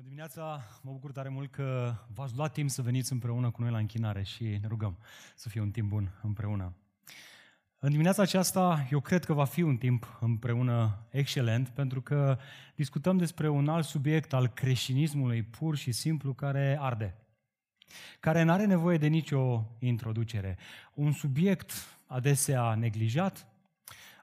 Bună dimineața! Mă bucur tare mult că v-ați luat timp să veniți împreună cu noi la închinare și ne rugăm să fie un timp bun împreună. În dimineața aceasta, eu cred că va fi un timp împreună excelent, pentru că discutăm despre un alt subiect al creștinismului pur și simplu care arde, care nu are nevoie de nicio introducere. Un subiect adesea neglijat,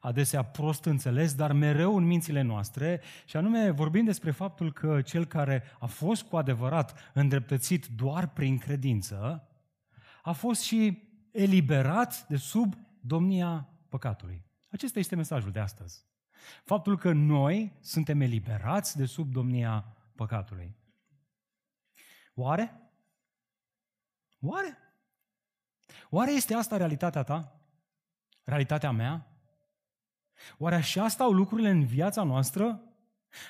adesea prost înțeles, dar mereu în mințile noastre, și anume vorbim despre faptul că cel care a fost cu adevărat îndreptățit doar prin credință, a fost și eliberat de sub domnia păcatului. Acesta este mesajul de astăzi. Faptul că noi suntem eliberați de sub domnia păcatului. Oare? Oare? Oare este asta realitatea ta? Realitatea mea? Oare așa stau lucrurile în viața noastră?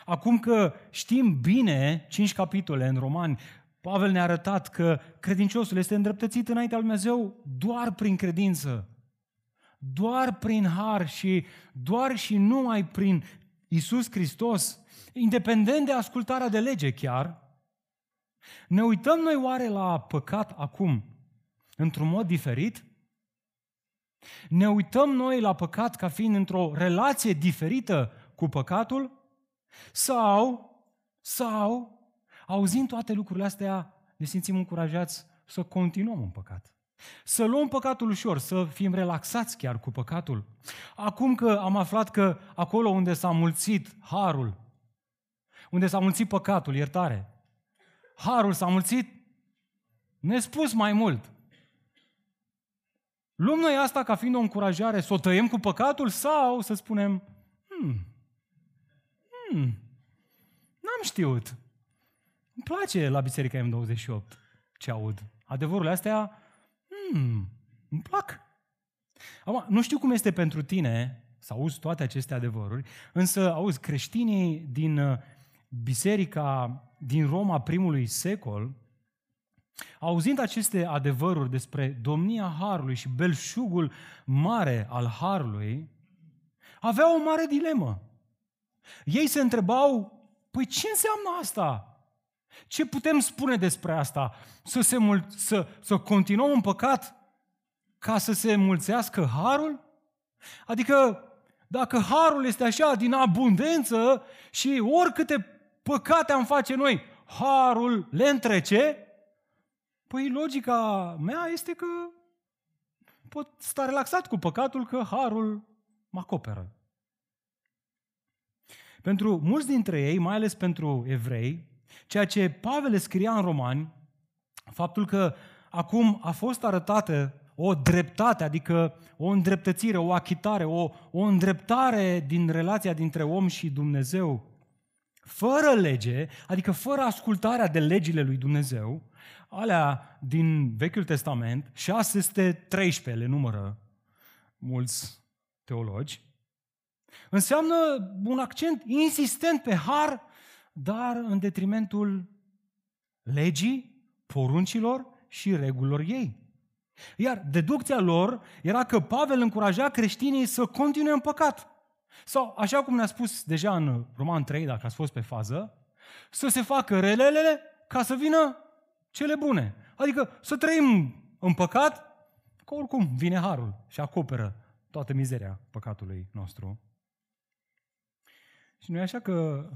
Acum că știm bine, cinci capitole în Romani, Pavel ne-a arătat că credinciosul este îndreptățit înaintea lui Dumnezeu doar prin credință, doar prin har și doar și numai prin Isus Hristos, independent de ascultarea de lege chiar. Ne uităm noi oare la păcat acum într-un mod diferit? Ne uităm noi la păcat ca fiind într-o relație diferită cu păcatul? Sau, sau, auzind toate lucrurile astea, ne simțim încurajați să continuăm în păcat. Să luăm păcatul ușor, să fim relaxați chiar cu păcatul. Acum că am aflat că acolo unde s-a mulțit harul, unde s-a mulțit păcatul, iertare, harul s-a mulțit, ne spus mai mult. Luăm noi asta ca fiind o încurajare să o tăiem cu păcatul sau să spunem, hmm, hmm, n-am știut. Îmi place la Biserica M28 ce aud. Adevărurile astea, hmm, îmi plac. Acum, nu știu cum este pentru tine să auzi toate aceste adevăruri, însă, auzi, creștinii din uh, biserica din Roma primului secol, Auzind aceste adevăruri despre domnia Harului și belșugul mare al Harului, aveau o mare dilemă. Ei se întrebau, păi ce înseamnă asta? Ce putem spune despre asta? Să, se mul- să, să continuăm în păcat ca să se mulțească Harul? Adică, dacă Harul este așa din abundență și oricâte păcate am face noi, Harul le întrece, Păi logica mea este că pot sta relaxat cu păcatul că harul mă acoperă. Pentru mulți dintre ei, mai ales pentru evrei, ceea ce Pavel le scria în romani, faptul că acum a fost arătată o dreptate, adică o îndreptățire, o achitare, o, o îndreptare din relația dintre om și Dumnezeu, fără lege, adică fără ascultarea de legile lui Dumnezeu, alea din Vechiul Testament, 613 le numără mulți teologi, înseamnă un accent insistent pe har, dar în detrimentul legii, poruncilor și regulilor ei. Iar deducția lor era că Pavel încuraja creștinii să continue în păcat. Sau, așa cum ne-a spus deja în Roman 3, dacă ați fost pe fază, să se facă relele ca să vină cele bune. Adică să trăim în păcat, că oricum vine harul și acoperă toată mizeria păcatului nostru. Și nu e așa că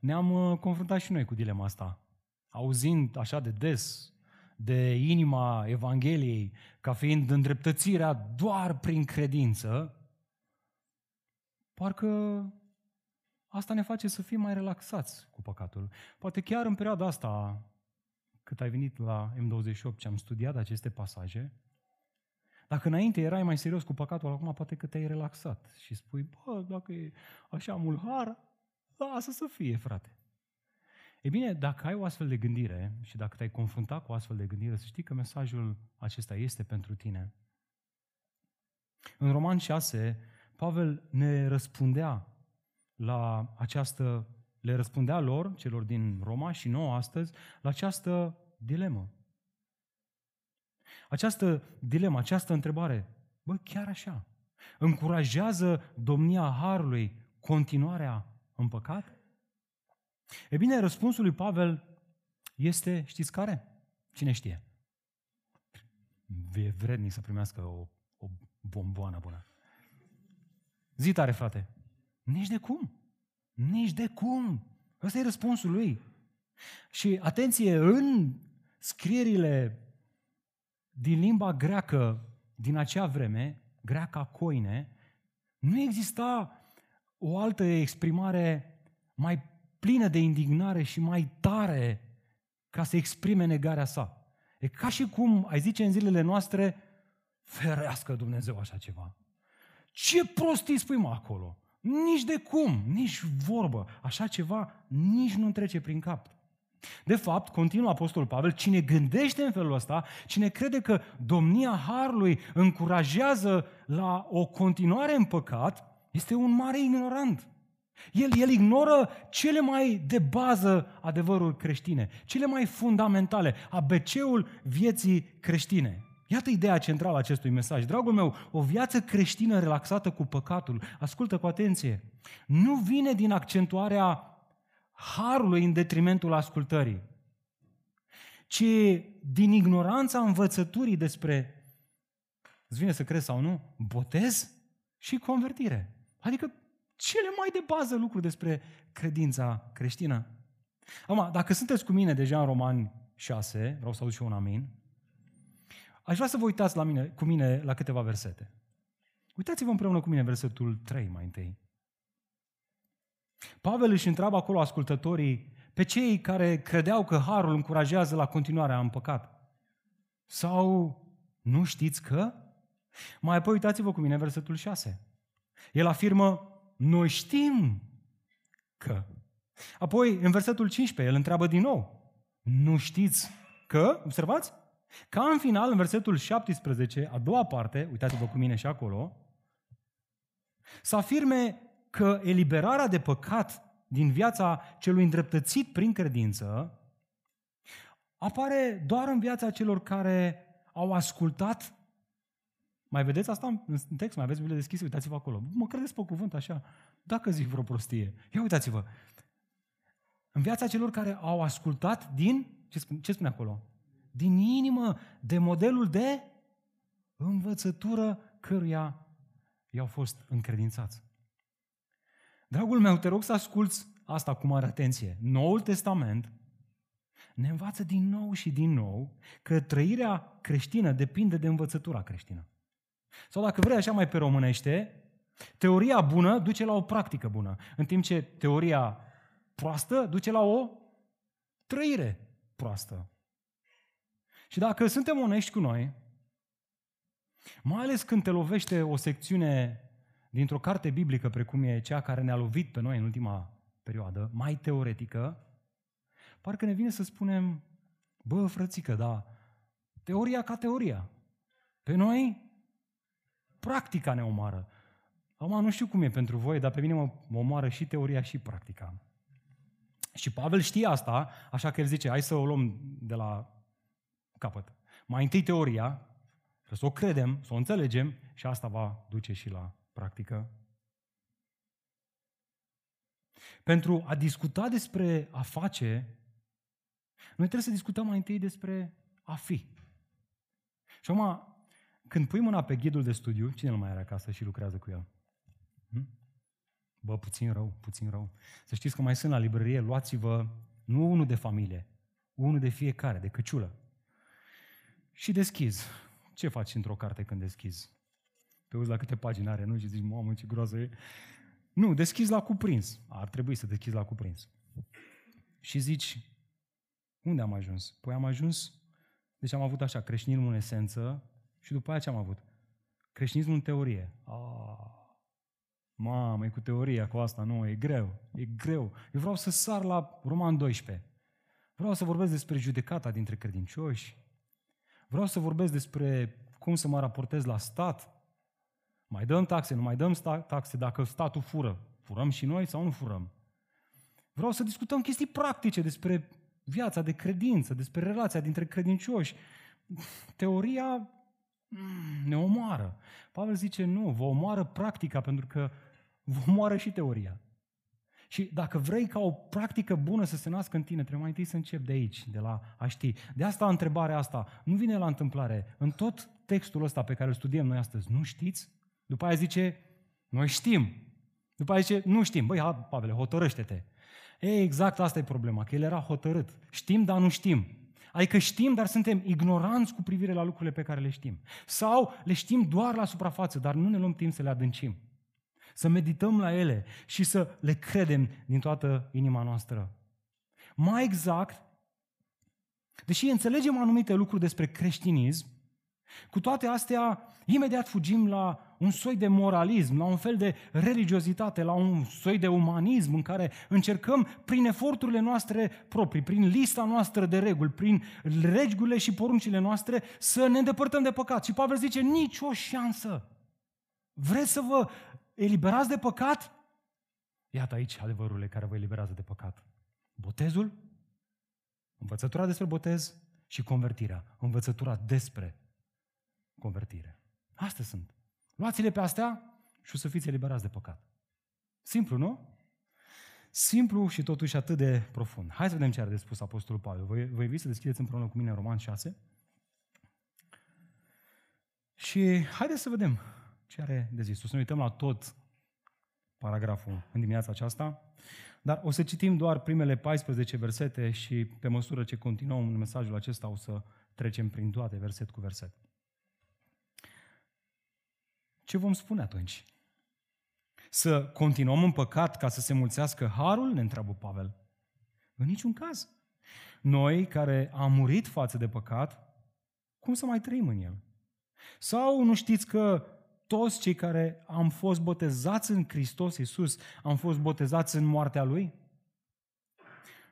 ne-am uh, confruntat și noi cu dilema asta, auzind așa de des de inima Evangheliei ca fiind îndreptățirea doar prin credință, parcă asta ne face să fim mai relaxați cu păcatul. Poate chiar în perioada asta cât ai venit la M28 și am studiat aceste pasaje, dacă înainte erai mai serios cu păcatul, acum poate că te-ai relaxat și spui, bă, dacă e așa mult har, lasă să fie, frate. E bine, dacă ai o astfel de gândire și dacă te-ai confruntat cu o astfel de gândire, să știi că mesajul acesta este pentru tine. În Roman 6, Pavel ne răspundea la această le răspundea lor, celor din Roma și nouă astăzi, la această dilemă. Această dilemă, această întrebare, bă, chiar așa, încurajează domnia Harului continuarea în păcat? E bine, răspunsul lui Pavel este, știți care? Cine știe? E vrednic să primească o, o bomboană bună. Zi tare, frate. Nici de cum. Nici de cum. Ăsta e răspunsul lui. Și atenție, în scrierile din limba greacă din acea vreme, greaca coine, nu exista o altă exprimare mai plină de indignare și mai tare ca să exprime negarea sa. E ca și cum ai zice în zilele noastre, ferească Dumnezeu așa ceva. Ce prostii spui mă acolo? Nici de cum, nici vorbă. Așa ceva nici nu trece prin cap. De fapt, continuă Apostolul Pavel, cine gândește în felul ăsta, cine crede că domnia Harului încurajează la o continuare în păcat, este un mare ignorant. El, el ignoră cele mai de bază adevăruri creștine, cele mai fundamentale, ABC-ul vieții creștine. Iată ideea centrală a acestui mesaj. Dragul meu, o viață creștină relaxată cu păcatul, ascultă cu atenție, nu vine din accentuarea harului în detrimentul ascultării, ci din ignoranța învățăturii despre, îți vine să crezi sau nu, botez și convertire. Adică cele mai de bază lucruri despre credința creștină. Acum, dacă sunteți cu mine deja în Romani 6, vreau să aud și un amin, aș vrea să vă uitați la mine, cu mine la câteva versete. Uitați-vă împreună cu mine versetul 3 mai întâi. Pavel își întreabă acolo ascultătorii pe cei care credeau că harul încurajează la continuarea în păcat. Sau nu știți că? Mai apoi uitați-vă cu mine versetul 6. El afirmă, noi știm că. Apoi, în versetul 15, el întreabă din nou, nu știți că? Observați? Ca în final, în versetul 17, a doua parte, uitați-vă cu mine și acolo, să afirme că eliberarea de păcat din viața celui îndreptățit prin credință apare doar în viața celor care au ascultat. Mai vedeți asta în text? Mai aveți Biblia deschisă? Uitați-vă acolo. Mă credeți pe cuvânt așa? Dacă zic vreo prostie. Ia uitați-vă. În viața celor care au ascultat din, ce spune, ce spune acolo? Din inimă, de modelul de învățătură căruia i-au fost încredințați. Dragul meu, te rog să asculți asta cu mare atenție. Noul Testament ne învață din nou și din nou că trăirea creștină depinde de învățătura creștină. Sau dacă vrei așa mai pe românește, teoria bună duce la o practică bună, în timp ce teoria proastă duce la o trăire proastă. Și dacă suntem onești cu noi, mai ales când te lovește o secțiune dintr-o carte biblică precum e cea care ne-a lovit pe noi în ultima perioadă, mai teoretică, parcă ne vine să spunem, bă, frățică, da, teoria ca teoria. Pe noi, practica ne omoară. Acum nu știu cum e pentru voi, dar pe mine mă omoară și teoria și practica. Și Pavel știe asta, așa că el zice, hai să o luăm de la capăt. Mai întâi teoria, să o credem, să o înțelegem și asta va duce și la practică. Pentru a discuta despre a face, noi trebuie să discutăm mai întâi despre a fi. Și acum, când pui mâna pe ghidul de studiu, cine îl mai are acasă și lucrează cu el? Hm? Bă, puțin rău, puțin rău. Să știți că mai sunt la librărie, luați-vă nu unul de familie, unul de fiecare, de căciulă. Și deschizi. Ce faci într-o carte când deschizi? Te uiți la câte pagini are, nu? Și zici, mamă, ce groază e. Nu, deschizi la cuprins. Ar trebui să deschizi la cuprins. Și zici, unde am ajuns? Păi am ajuns, deci am avut așa, creștinismul în esență și după aia ce am avut? Creștinismul în teorie. Ah, mamă, e cu teoria, cu asta, nu, e greu, e greu. Eu vreau să sar la Roman 12. Vreau să vorbesc despre judecata dintre credincioși. Vreau să vorbesc despre cum să mă raportez la stat. Mai dăm taxe, nu mai dăm taxe dacă statul fură. Furăm și noi sau nu furăm? Vreau să discutăm chestii practice despre viața de credință, despre relația dintre credincioși. Teoria mm, ne omoară. Pavel zice, nu, vă omoară practica pentru că vă omoară și teoria. Și dacă vrei ca o practică bună să se nască în tine, trebuie mai întâi să începi de aici, de la a ști. De asta întrebarea asta nu vine la întâmplare. În tot textul ăsta pe care îl studiem noi astăzi, nu știți? După aia zice, noi știm. După aia zice, nu știm. Băi, ha, Pavele, hotărăște-te. Ei, exact asta e problema, că el era hotărât. Știm, dar nu știm. Adică știm, dar suntem ignoranți cu privire la lucrurile pe care le știm. Sau le știm doar la suprafață, dar nu ne luăm timp să le adâncim. Să medităm la ele și să le credem din toată inima noastră. Mai exact, deși înțelegem anumite lucruri despre creștinism, cu toate astea, imediat fugim la un soi de moralism, la un fel de religiozitate, la un soi de umanism în care încercăm prin eforturile noastre proprii, prin lista noastră de reguli, prin regulile și poruncile noastre să ne îndepărtăm de păcat. Și Pavel zice, nicio șansă. Vreți să vă eliberați de păcat? Iată aici adevărurile care vă eliberează de păcat. Botezul, învățătura despre botez și convertirea. Învățătura despre convertire. Astea sunt. Luați-le pe astea și o să fiți eliberați de păcat. Simplu, nu? Simplu și totuși atât de profund. Hai să vedem ce are de spus Apostolul Pavel. Vă, vă invit să deschideți împreună cu mine în Roman 6. Și haideți să vedem ce are de zis. O să ne uităm la tot paragraful în dimineața aceasta, dar o să citim doar primele 14 versete și pe măsură ce continuăm în mesajul acesta o să trecem prin toate verset cu verset. Ce vom spune atunci? Să continuăm în păcat ca să se mulțească harul? Ne întreabă Pavel. În niciun caz. Noi care am murit față de păcat, cum să mai trăim în el? Sau nu știți că toți cei care am fost botezați în Hristos Iisus, am fost botezați în moartea Lui?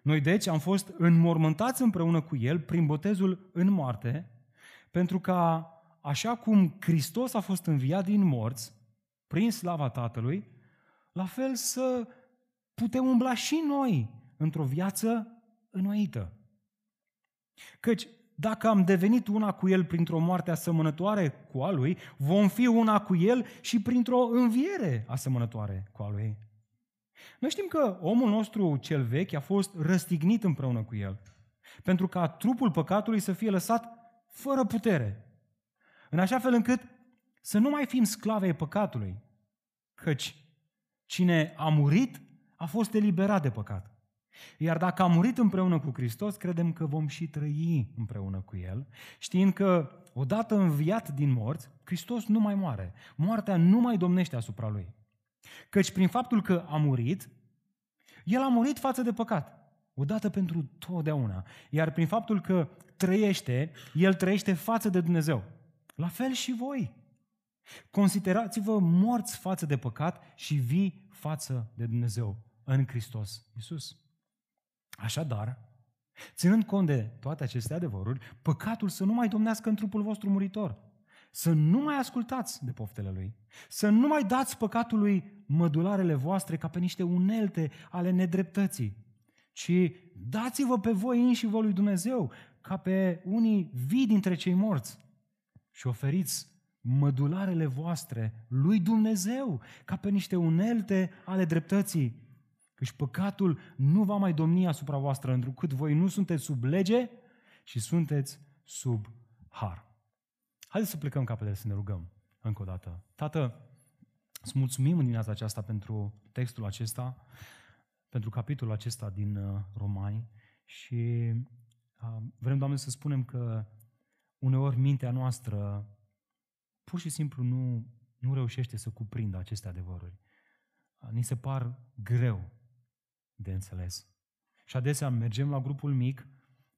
Noi deci am fost înmormântați împreună cu El prin botezul în moarte, pentru ca așa cum Hristos a fost înviat din morți, prin slava Tatălui, la fel să putem umbla și noi într-o viață înnoită. Căci dacă am devenit una cu El printr-o moarte asemănătoare cu a Lui, vom fi una cu El și printr-o înviere asemănătoare cu a Lui. Noi știm că omul nostru cel vechi a fost răstignit împreună cu El, pentru ca trupul păcatului să fie lăsat fără putere, în așa fel încât să nu mai fim sclave păcatului, căci cine a murit a fost eliberat de păcat. Iar dacă am murit împreună cu Hristos, credem că vom și trăi împreună cu El, știind că odată înviat din morți, Hristos nu mai moare. Moartea nu mai domnește asupra Lui. Căci prin faptul că a murit, El a murit față de păcat. Odată pentru totdeauna. Iar prin faptul că trăiește, El trăiește față de Dumnezeu. La fel și voi. Considerați-vă morți față de păcat și vii față de Dumnezeu în Hristos Iisus. Așadar, ținând cont de toate aceste adevăruri, păcatul să nu mai domnească în trupul vostru muritor, să nu mai ascultați de poftele lui, să nu mai dați păcatului mădularele voastre ca pe niște unelte ale nedreptății, ci dați-vă pe voi înși vă lui Dumnezeu ca pe unii vii dintre cei morți. Și oferiți mădularele voastre lui Dumnezeu ca pe niște unelte ale dreptății. Căci păcatul nu va mai domni asupra voastră, întrucât voi nu sunteți sub lege, și sunteți sub har. Haideți să plecăm capetele să ne rugăm încă o dată. Tată, îți mulțumim în dimineața aceasta pentru textul acesta, pentru capitolul acesta din uh, Romani și uh, vrem, Doamne, să spunem că uneori mintea noastră pur și simplu nu, nu reușește să cuprindă aceste adevăruri. Ni se par greu de înțeles. Și adesea mergem la grupul mic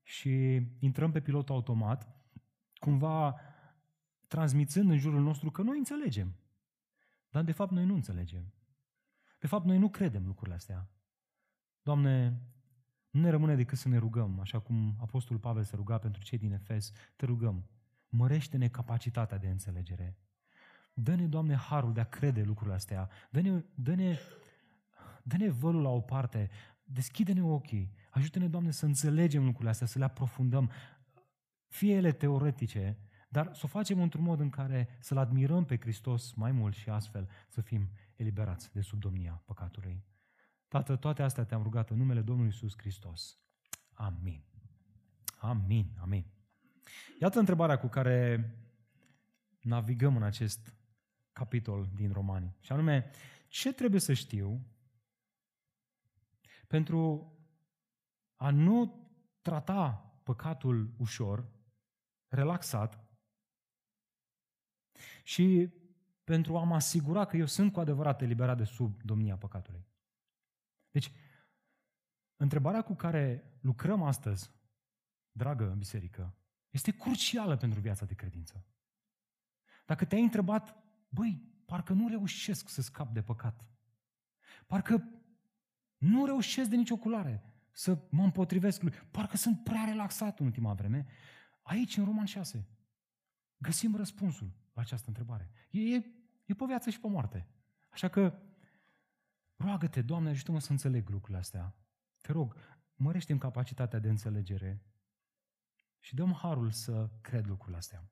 și intrăm pe pilot automat, cumva transmițând în jurul nostru că noi înțelegem. Dar de fapt noi nu înțelegem. De fapt noi nu credem lucrurile astea. Doamne, nu ne rămâne decât să ne rugăm, așa cum Apostolul Pavel se ruga pentru cei din Efes, te rugăm, mărește-ne capacitatea de înțelegere. Dă-ne, Doamne, harul de a crede lucrurile astea. Dă-ne, dă-ne, dă-ne vălul la o parte, deschide-ne ochii, ajută-ne, Doamne, să înțelegem lucrurile astea, să le aprofundăm, fie ele teoretice, dar să o facem într-un mod în care să-L admirăm pe Hristos mai mult și astfel să fim eliberați de sub domnia păcatului. Tată, toate astea te-am rugat în numele Domnului Iisus Hristos. Amin. Amin, amin. Iată întrebarea cu care navigăm în acest capitol din Romani. Și anume, ce trebuie să știu pentru a nu trata păcatul ușor, relaxat și pentru a mă asigura că eu sunt cu adevărat eliberat de sub domnia păcatului. Deci, întrebarea cu care lucrăm astăzi, dragă biserică, este crucială pentru viața de credință. Dacă te-ai întrebat, băi, parcă nu reușesc să scap de păcat. Parcă nu reușesc de nicio culoare să mă împotrivesc lui. Parcă sunt prea relaxat în ultima vreme. Aici, în Roman 6, găsim răspunsul la această întrebare. E, e, e pe viață și pe moarte. Așa că roagă-te, Doamne, ajută-mă să înțeleg lucrurile astea. Te rog, mărește-mi capacitatea de înțelegere și dăm harul să cred lucrurile astea.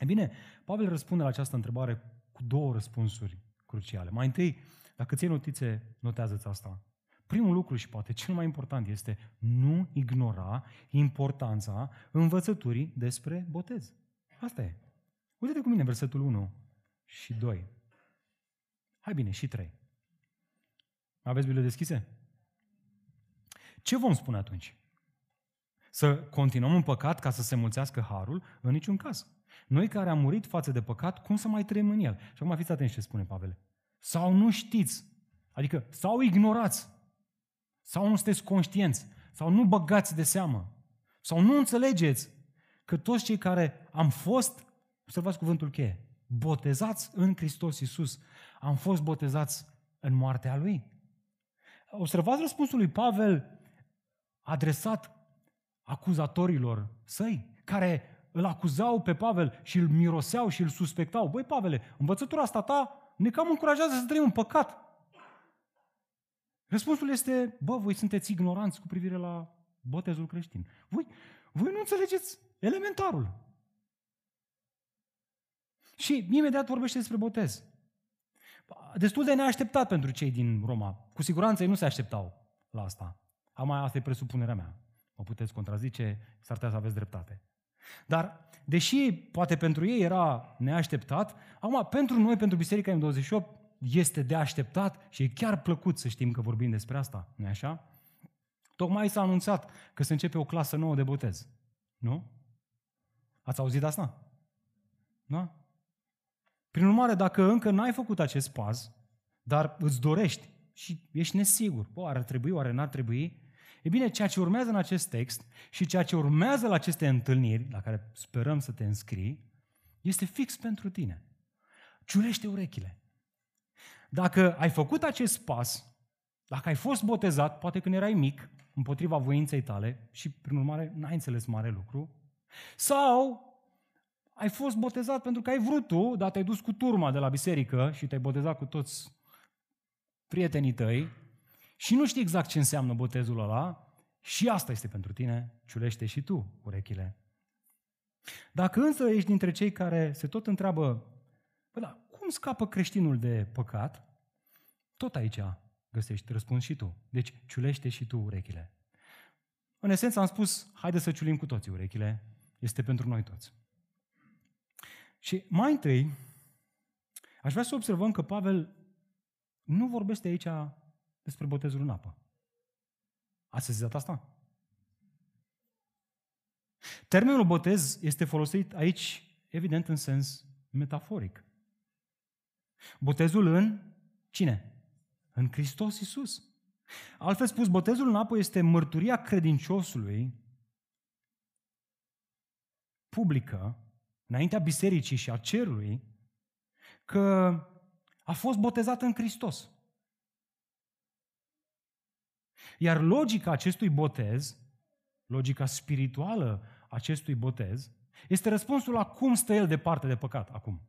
E bine, Pavel răspunde la această întrebare cu două răspunsuri cruciale. Mai întâi, dacă ții notițe, notează-ți asta. Primul lucru și poate cel mai important este nu ignora importanța învățăturii despre botez. Asta e. Uite-te cu mine versetul 1 și 2. Hai bine, și 3. Aveți Biblie deschise? Ce vom spune atunci? Să continuăm în păcat ca să se mulțească harul? În niciun caz. Noi care am murit față de păcat, cum să mai trăim în el? Și acum fiți atenți ce spune Pavel. Sau nu știți, adică sau ignorați, sau nu sunteți conștienți, sau nu băgați de seamă, sau nu înțelegeți că toți cei care am fost, observați cuvântul cheie, botezați în Hristos Iisus, am fost botezați în moartea Lui. Observați răspunsul lui Pavel adresat acuzatorilor săi, care îl acuzau pe Pavel și îl miroseau și îl suspectau. Băi, Pavele, învățătura asta ta ne cam încurajează să trăim în păcat. Răspunsul este, bă, voi sunteți ignoranți cu privire la botezul creștin. Voi, voi nu înțelegeți elementarul. Și imediat vorbește despre botez. Destul de neașteptat pentru cei din Roma. Cu siguranță ei nu se așteptau la asta. Acum asta e presupunerea mea. Mă puteți contrazice, s-ar putea să aveți dreptate. Dar, deși poate pentru ei era neașteptat, acum pentru noi, pentru Biserica M28, este de așteptat și e chiar plăcut să știm că vorbim despre asta, nu așa? Tocmai s-a anunțat că se începe o clasă nouă de botez. Nu? Ați auzit asta? Da? Prin urmare, dacă încă n-ai făcut acest pas, dar îți dorești și ești nesigur, bă, ar trebui, oare n-ar trebui, E bine, ceea ce urmează în acest text și ceea ce urmează la aceste întâlniri, la care sperăm să te înscrii, este fix pentru tine. Ciulește urechile. Dacă ai făcut acest pas, dacă ai fost botezat, poate când erai mic, împotriva voinței tale și, prin urmare, n-ai înțeles mare lucru, sau ai fost botezat pentru că ai vrut tu, dar te-ai dus cu turma de la biserică și te-ai botezat cu toți prietenii tăi și nu știi exact ce înseamnă botezul ăla, și asta este pentru tine, ciulește și tu urechile. Dacă însă ești dintre cei care se tot întreabă, bă, da, cum scapă creștinul de păcat? Tot aici găsești răspuns și tu. Deci ciulește și tu urechile. În esență am spus, haide să ciulim cu toții urechile, este pentru noi toți. Și mai întâi, aș vrea să observăm că Pavel nu vorbește aici despre botezul în apă. Ați sezizat asta? Termenul botez este folosit aici, evident, în sens metaforic. Botezul în cine? În Hristos Iisus. Altfel spus, botezul în apă este mărturia credinciosului publică, înaintea bisericii și a cerului, că a fost botezat în Hristos. Iar logica acestui botez, logica spirituală acestui botez, este răspunsul la cum stă el departe de păcat acum.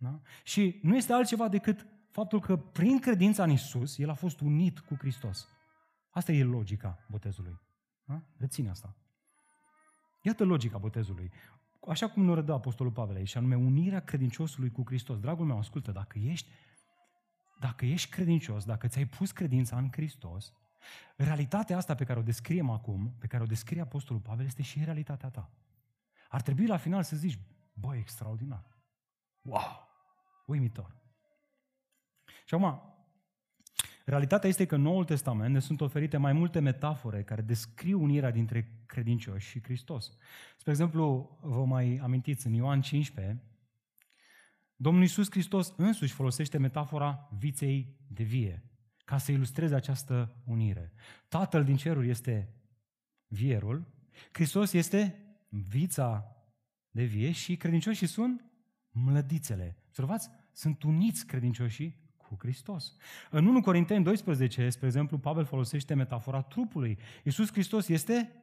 Da? Și nu este altceva decât faptul că prin credința în Isus, el a fost unit cu Hristos. Asta e logica botezului. Da? Reține asta. Iată logica botezului. Așa cum ne redă Apostolul Pavel aici, și anume unirea credinciosului cu Hristos. Dragul meu, ascultă, dacă ești dacă ești credincios, dacă ți-ai pus credința în Hristos, realitatea asta pe care o descriem acum, pe care o descrie Apostolul Pavel, este și realitatea ta. Ar trebui la final să zici, băi, extraordinar. Wow! Uimitor. Și acum, realitatea este că în Noul Testament ne sunt oferite mai multe metafore care descriu unirea dintre credincioși și Hristos. Spre exemplu, vă mai amintiți, în Ioan 15, Domnul Iisus Hristos însuși folosește metafora viței de vie ca să ilustreze această unire. Tatăl din ceruri este vierul, Hristos este vița de vie și credincioșii sunt mlădițele. Observați? Sunt uniți credincioșii cu Hristos. În 1 Corinteni 12, spre exemplu, Pavel folosește metafora trupului. Iisus Hristos este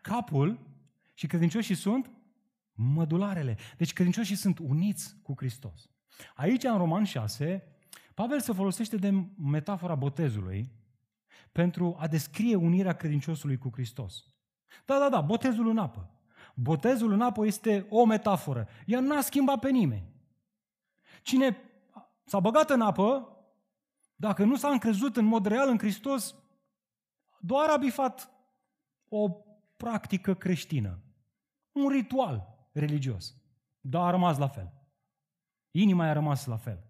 capul și credincioșii sunt mădularele. Deci credincioșii sunt uniți cu Hristos. Aici, în Roman 6, Pavel se folosește de metafora botezului pentru a descrie unirea credinciosului cu Hristos. Da, da, da, botezul în apă. Botezul în apă este o metaforă. Ea n-a schimbat pe nimeni. Cine s-a băgat în apă, dacă nu s-a încrezut în mod real în Hristos, doar a bifat o practică creștină, un ritual religios, dar a rămas la fel. Inima a rămas la fel.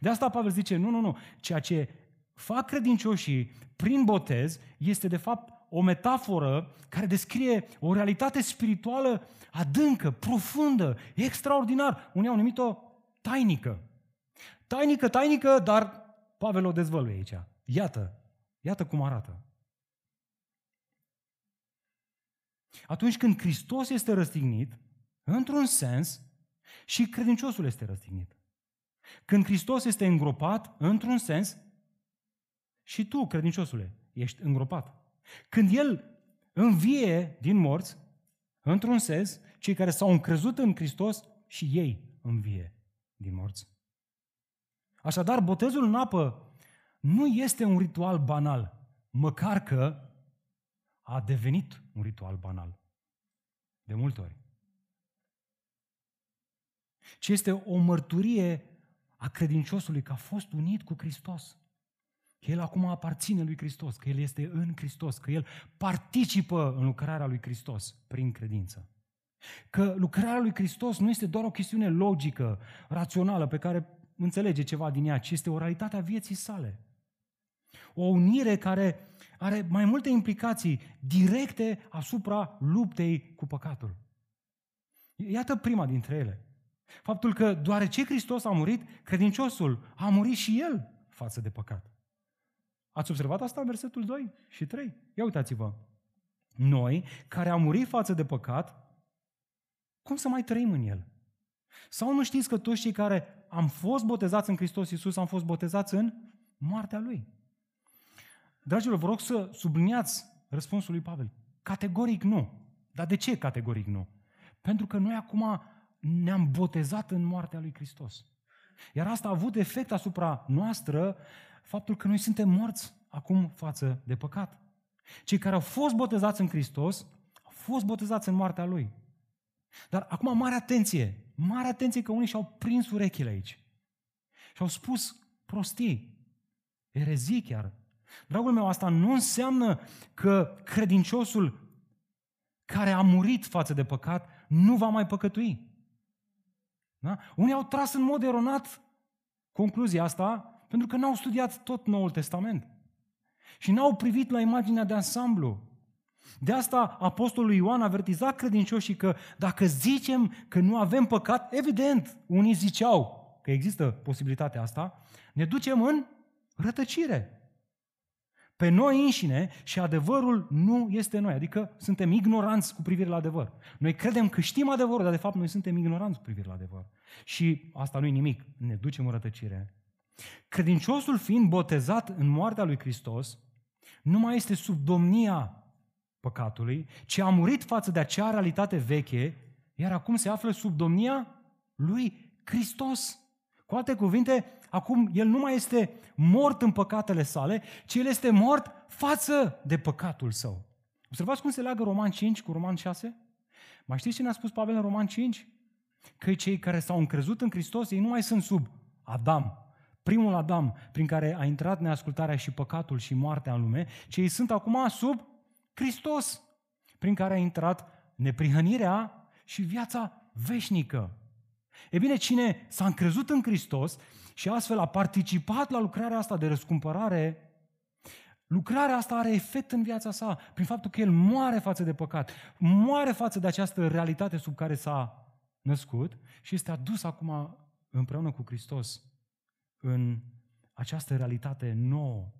De asta Pavel zice, nu, nu, nu, ceea ce fac credincioșii prin botez este de fapt o metaforă care descrie o realitate spirituală adâncă, profundă, extraordinar. Unii au numit-o tainică. Tainică, tainică, dar Pavel o dezvăluie aici. Iată, iată cum arată. Atunci când Hristos este răstignit, într-un sens, și credinciosul este răstignit. Când Hristos este îngropat, într-un sens, și tu, credinciosule, ești îngropat. Când El învie din morți, într-un sens, cei care s-au încrezut în Hristos și ei învie din morți. Așadar, botezul în apă nu este un ritual banal, măcar că a devenit un ritual banal. De multe ori. Ci este o mărturie a credinciosului că a fost unit cu Hristos. Că el acum aparține lui Hristos, că el este în Hristos, că el participă în lucrarea lui Hristos prin credință. Că lucrarea lui Hristos nu este doar o chestiune logică, rațională, pe care înțelege ceva din ea, ci este o realitate a vieții sale. O unire care are mai multe implicații directe asupra luptei cu păcatul. Iată prima dintre ele. Faptul că deoarece Hristos a murit, credinciosul a murit și el față de păcat. Ați observat asta în versetul 2 și 3? Ia uitați-vă. Noi, care am murit față de păcat, cum să mai trăim în el? Sau nu știți că toți cei care am fost botezați în Hristos Iisus am fost botezați în moartea Lui? Dragilor, vă rog să subliniați răspunsul lui Pavel. Categoric nu. Dar de ce categoric nu? Pentru că noi acum ne-am botezat în moartea lui Hristos. Iar asta a avut efect asupra noastră faptul că noi suntem morți acum față de păcat. Cei care au fost botezați în Hristos au fost botezați în moartea Lui. Dar acum mare atenție, mare atenție că unii și-au prins urechile aici. Și au spus prostii, erezii chiar. Dragul meu, asta nu înseamnă că credinciosul care a murit față de păcat nu va mai păcătui. Da? Unii au tras în mod eronat concluzia asta pentru că n-au studiat tot Noul Testament. Și n-au privit la imaginea de ansamblu. De asta Apostolul Ioan avertiza credincioșii că dacă zicem că nu avem păcat, evident, unii ziceau că există posibilitatea asta, ne ducem în rătăcire pe noi înșine și adevărul nu este noi. Adică suntem ignoranți cu privire la adevăr. Noi credem că știm adevărul, dar de fapt noi suntem ignoranți cu privire la adevăr. Și asta nu e nimic, ne ducem în rătăcire. Credinciosul fiind botezat în moartea lui Hristos, nu mai este sub domnia păcatului, ci a murit față de acea realitate veche, iar acum se află sub domnia lui Hristos. Cu alte cuvinte, acum el nu mai este mort în păcatele sale, ci el este mort față de păcatul său. Observați cum se leagă Roman 5 cu Roman 6? Mai știți ce ne-a spus Pavel în Roman 5? Că cei care s-au încrezut în Hristos, ei nu mai sunt sub Adam, primul Adam, prin care a intrat neascultarea și păcatul și moartea în lume, ci ei sunt acum sub Hristos, prin care a intrat neprihănirea și viața veșnică. E bine, cine s-a încrezut în Hristos și astfel a participat la lucrarea asta de răscumpărare, lucrarea asta are efect în viața sa prin faptul că el moare față de păcat, moare față de această realitate sub care s-a născut și este adus acum împreună cu Hristos în această realitate nouă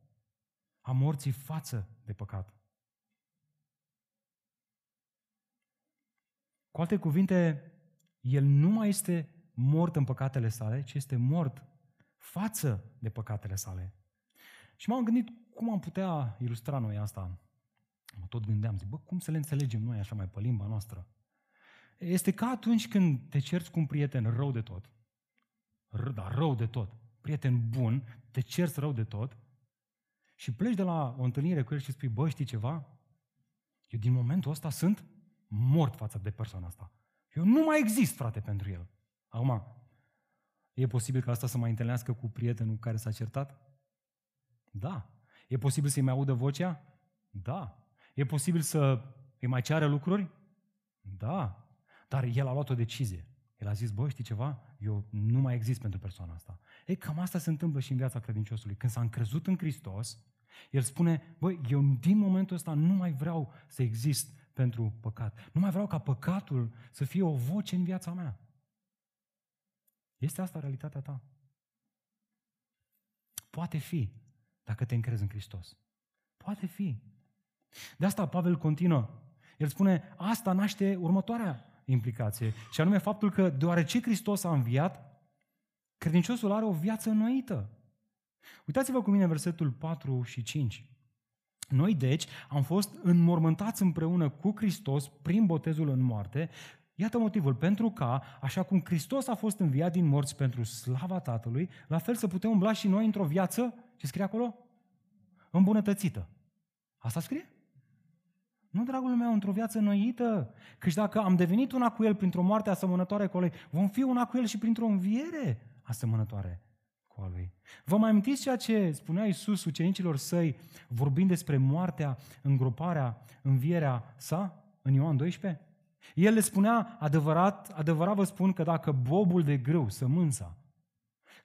a morții față de păcat. Cu alte cuvinte, el nu mai este mort în păcatele sale, ci este mort față de păcatele sale. Și m-am gândit cum am putea ilustra noi asta. Mă tot gândeam, zic, bă, cum să le înțelegem noi așa mai pe limba noastră? Este ca atunci când te cerți cu un prieten rău de tot, R- dar rău de tot, prieten bun, te cerți rău de tot și pleci de la o întâlnire cu el și spui, bă, știi ceva? Eu din momentul ăsta sunt mort față de persoana asta. Eu nu mai exist, frate, pentru el. Acum, e posibil ca asta să mai întâlnească cu prietenul care s-a certat? Da. E posibil să-i mai audă vocea? Da. E posibil să îi mai ceară lucruri? Da. Dar el a luat o decizie. El a zis, bă, știi ceva? Eu nu mai exist pentru persoana asta. Ei, cam asta se întâmplă și în viața credinciosului. Când s-a încrezut în Hristos, el spune, băi, eu din momentul ăsta nu mai vreau să exist pentru păcat. Nu mai vreau ca păcatul să fie o voce în viața mea. Este asta realitatea ta? Poate fi, dacă te încrezi în Hristos. Poate fi. De asta Pavel continuă. El spune, asta naște următoarea implicație, și anume faptul că deoarece Hristos a înviat, credinciosul are o viață înnoită. Uitați-vă cu mine versetul 4 și 5. Noi, deci, am fost înmormântați împreună cu Hristos prin botezul în moarte. Iată motivul, pentru ca, așa cum Hristos a fost înviat din morți pentru slava Tatălui, la fel să putem umbla și noi într-o viață, ce scrie acolo? Îmbunătățită. Asta scrie? Nu, dragul meu, într-o viață noită. Căci dacă am devenit una cu El printr-o moarte asemănătoare cu lui, vom fi una cu El și printr-o înviere asemănătoare cu a Lui. Vă mai amintiți ceea ce spunea Iisus ucenicilor săi, vorbind despre moartea, îngroparea, învierea sa în Ioan 12? El le spunea, adevărat, adevărat vă spun că dacă bobul de grâu, sămânța,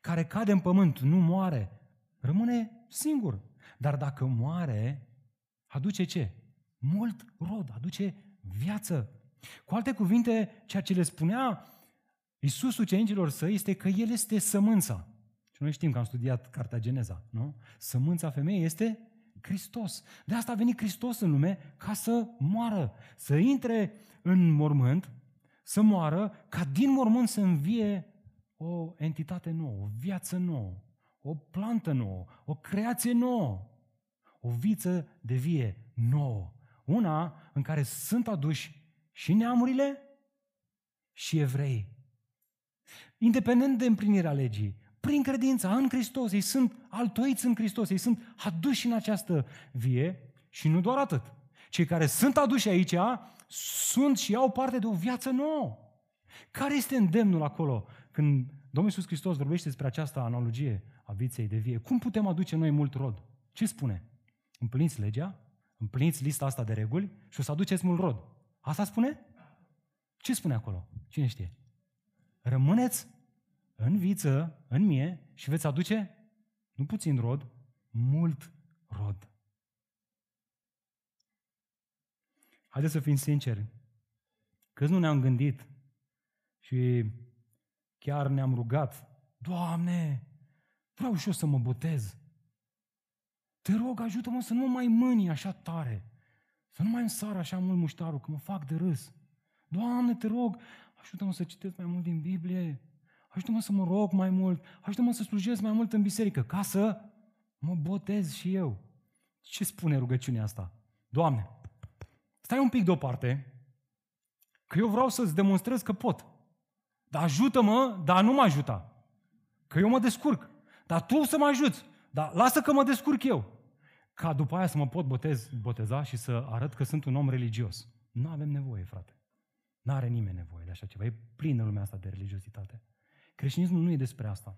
care cade în pământ, nu moare, rămâne singur. Dar dacă moare, aduce ce? Mult rod, aduce viață. Cu alte cuvinte, ceea ce le spunea Iisus ucenicilor săi este că El este sămânța. Și noi știm că am studiat Cartea Geneza, nu? Sămânța femeii este Hristos. De asta a venit Hristos în lume ca să moară, să intre în mormânt, să moară, ca din mormânt să învie o entitate nouă, o viață nouă, o plantă nouă, o creație nouă, o viță de vie nouă. Una în care sunt aduși și neamurile și evrei. Independent de împlinirea legii, prin credința în Hristos, ei sunt altoiți în Hristos, ei sunt aduși în această vie și nu doar atât. Cei care sunt aduși aici sunt și au parte de o viață nouă. Care este îndemnul acolo când Domnul Iisus Hristos vorbește despre această analogie a viței de vie? Cum putem aduce noi mult rod? Ce spune? Împliniți legea, împliniți lista asta de reguli și o să aduceți mult rod. Asta spune? Ce spune acolo? Cine știe? Rămâneți în viță, în mie și veți aduce, nu puțin rod, mult rod. Haideți să fim sinceri. Câți nu ne-am gândit și chiar ne-am rugat, Doamne, vreau și eu să mă botez. Te rog, ajută-mă să nu mă mai mâni așa tare, să nu mai îmi sară așa mult muștarul, că mă fac de râs. Doamne, te rog, ajută-mă să citesc mai mult din Biblie, ajută-mă să mă rog mai mult, ajută-mă să slujesc mai mult în biserică, ca să mă botez și eu. Ce spune rugăciunea asta? Doamne, stai un pic deoparte, că eu vreau să-ți demonstrez că pot. Dar ajută-mă, dar nu mă ajuta. Că eu mă descurc. Dar tu să mă ajuți. Dar lasă că mă descurc eu. Ca după aia să mă pot botez, boteza și să arăt că sunt un om religios. Nu avem nevoie, frate. Nu are nimeni nevoie de așa ceva. E plină lumea asta de religiozitate. Creștinismul nu e despre asta.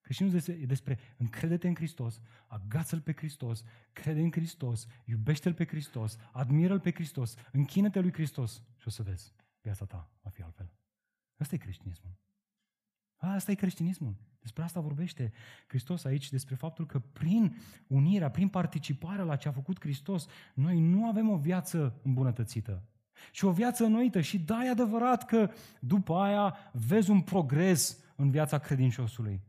Creștinismul e despre încredete în Hristos, agață-L pe Hristos, crede în Hristos, iubește-L pe Hristos, admiră-L pe Hristos, închină-te lui Hristos și o să vezi, viața ta va fi altfel. Asta e creștinismul. Asta e creștinismul. Despre asta vorbește Hristos aici, despre faptul că prin unirea, prin participarea la ce a făcut Hristos, noi nu avem o viață îmbunătățită, și o viață înnoită. Și da, e adevărat că după aia vezi un progres în viața credinciosului.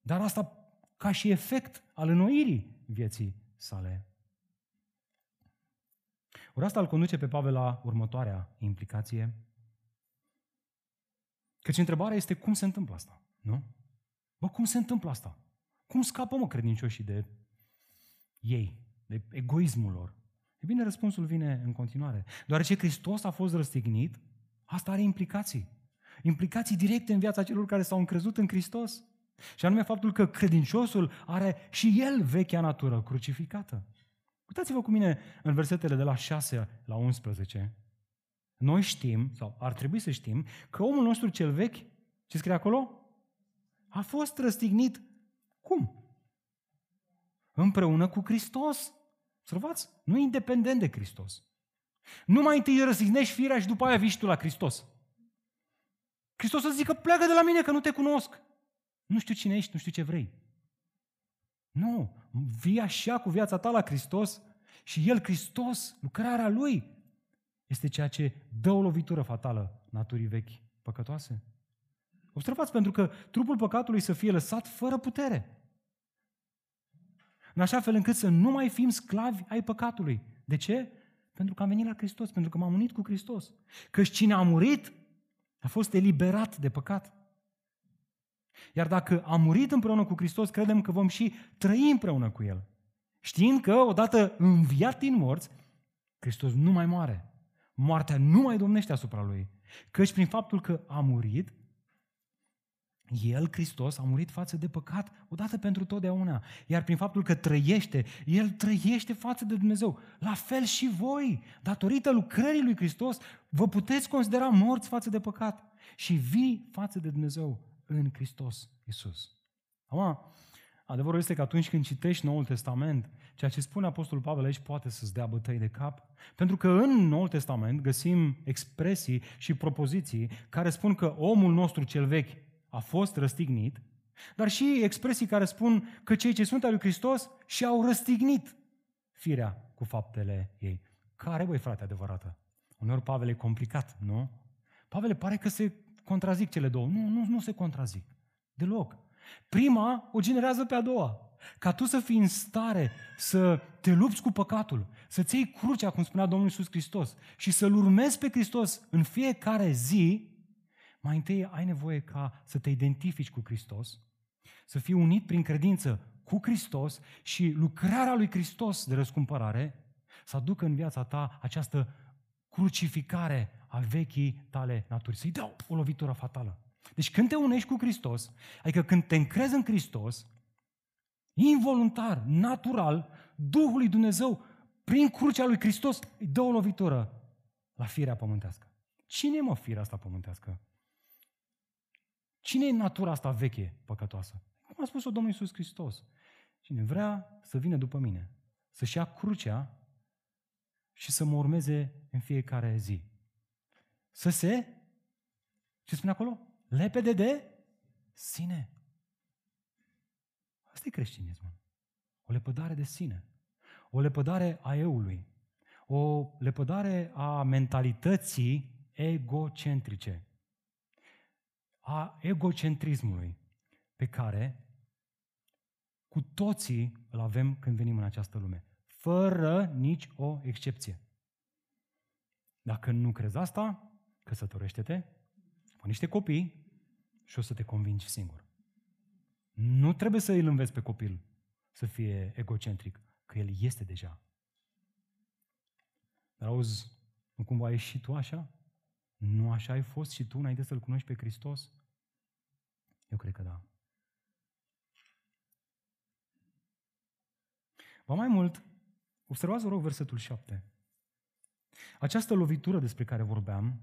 Dar asta ca și efect al înnoirii vieții sale. Ori asta îl conduce pe Pavel la următoarea implicație. Căci întrebarea este cum se întâmplă asta, nu? Bă, cum se întâmplă asta? Cum scapă, mă, credincioșii de ei, de egoismul lor? E bine, răspunsul vine în continuare. Deoarece Hristos a fost răstignit, asta are implicații. Implicații directe în viața celor care s-au încrezut în Hristos. Și anume faptul că credinciosul are și el vechea natură crucificată. Uitați-vă cu mine în versetele de la 6 la 11. Noi știm, sau ar trebui să știm, că omul nostru cel vechi, ce scrie acolo? A fost răstignit. Cum? Împreună cu Hristos. Observați? Nu e independent de Hristos. Nu mai întâi răsignești firea și după aia vii tu la Hristos. Hristos să zică, pleacă de la mine că nu te cunosc. Nu știu cine ești, nu știu ce vrei. Nu, vii așa cu viața ta la Hristos și El, Hristos, lucrarea Lui, este ceea ce dă o lovitură fatală naturii vechi păcătoase. Observați, pentru că trupul păcatului să fie lăsat fără putere în așa fel încât să nu mai fim sclavi ai păcatului. De ce? Pentru că am venit la Hristos, pentru că m-am unit cu Hristos. Căci cine a murit a fost eliberat de păcat. Iar dacă am murit împreună cu Hristos, credem că vom și trăi împreună cu El. Știind că, odată înviat din morți, Hristos nu mai moare. Moartea nu mai domnește asupra Lui. Căci prin faptul că a murit, el, Hristos, a murit față de păcat odată pentru totdeauna. Iar prin faptul că trăiește, El trăiește față de Dumnezeu. La fel și voi, datorită lucrării lui Hristos, vă puteți considera morți față de păcat și vii față de Dumnezeu în Hristos Iisus. Acum, adevărul este că atunci când citești Noul Testament, ceea ce spune Apostolul Pavel aici poate să-ți dea bătăi de cap, pentru că în Noul Testament găsim expresii și propoziții care spun că omul nostru cel vechi a fost răstignit, dar și expresii care spun că cei ce sunt al lui Hristos și-au răstignit firea cu faptele ei. Care, băi, frate, adevărată? Uneori Pavel e complicat, nu? Pavel pare că se contrazic cele două. Nu, nu, nu se contrazic. Deloc. Prima o generează pe a doua. Ca tu să fii în stare să te lupți cu păcatul, să-ți iei crucea, cum spunea Domnul Iisus Hristos, și să-L urmezi pe Hristos în fiecare zi, mai întâi ai nevoie ca să te identifici cu Hristos, să fii unit prin credință cu Hristos și lucrarea lui Hristos de răscumpărare să aducă în viața ta această crucificare a vechii tale naturi, să-i dau o lovitură fatală. Deci când te unești cu Hristos, adică când te încrezi în Hristos, involuntar, natural, Duhul lui Dumnezeu, prin crucea lui Hristos, îi dă o lovitură la firea pământească. Cine e mă firea asta pământească? Cine e natura asta veche, păcătoasă? Cum a spus-o Domnul Iisus Hristos. Cine vrea să vină după mine, să-și ia crucea și să mă urmeze în fiecare zi. Să se, ce spune acolo? Lepede de sine. Asta e creștinismul. O lepădare de sine. O lepădare a eului. O lepădare a mentalității egocentrice a egocentrismului pe care cu toții îl avem când venim în această lume. Fără nici o excepție. Dacă nu crezi asta, căsătorește-te, cu niște copii și o să te convingi singur. Nu trebuie să îl înveți pe copil să fie egocentric, că el este deja. Dar auzi, nu cumva ești și tu așa? Nu așa ai fost și tu înainte să-L cunoști pe Hristos? Eu cred că da. Ba mai mult, observați, vă rog, versetul 7. Această lovitură despre care vorbeam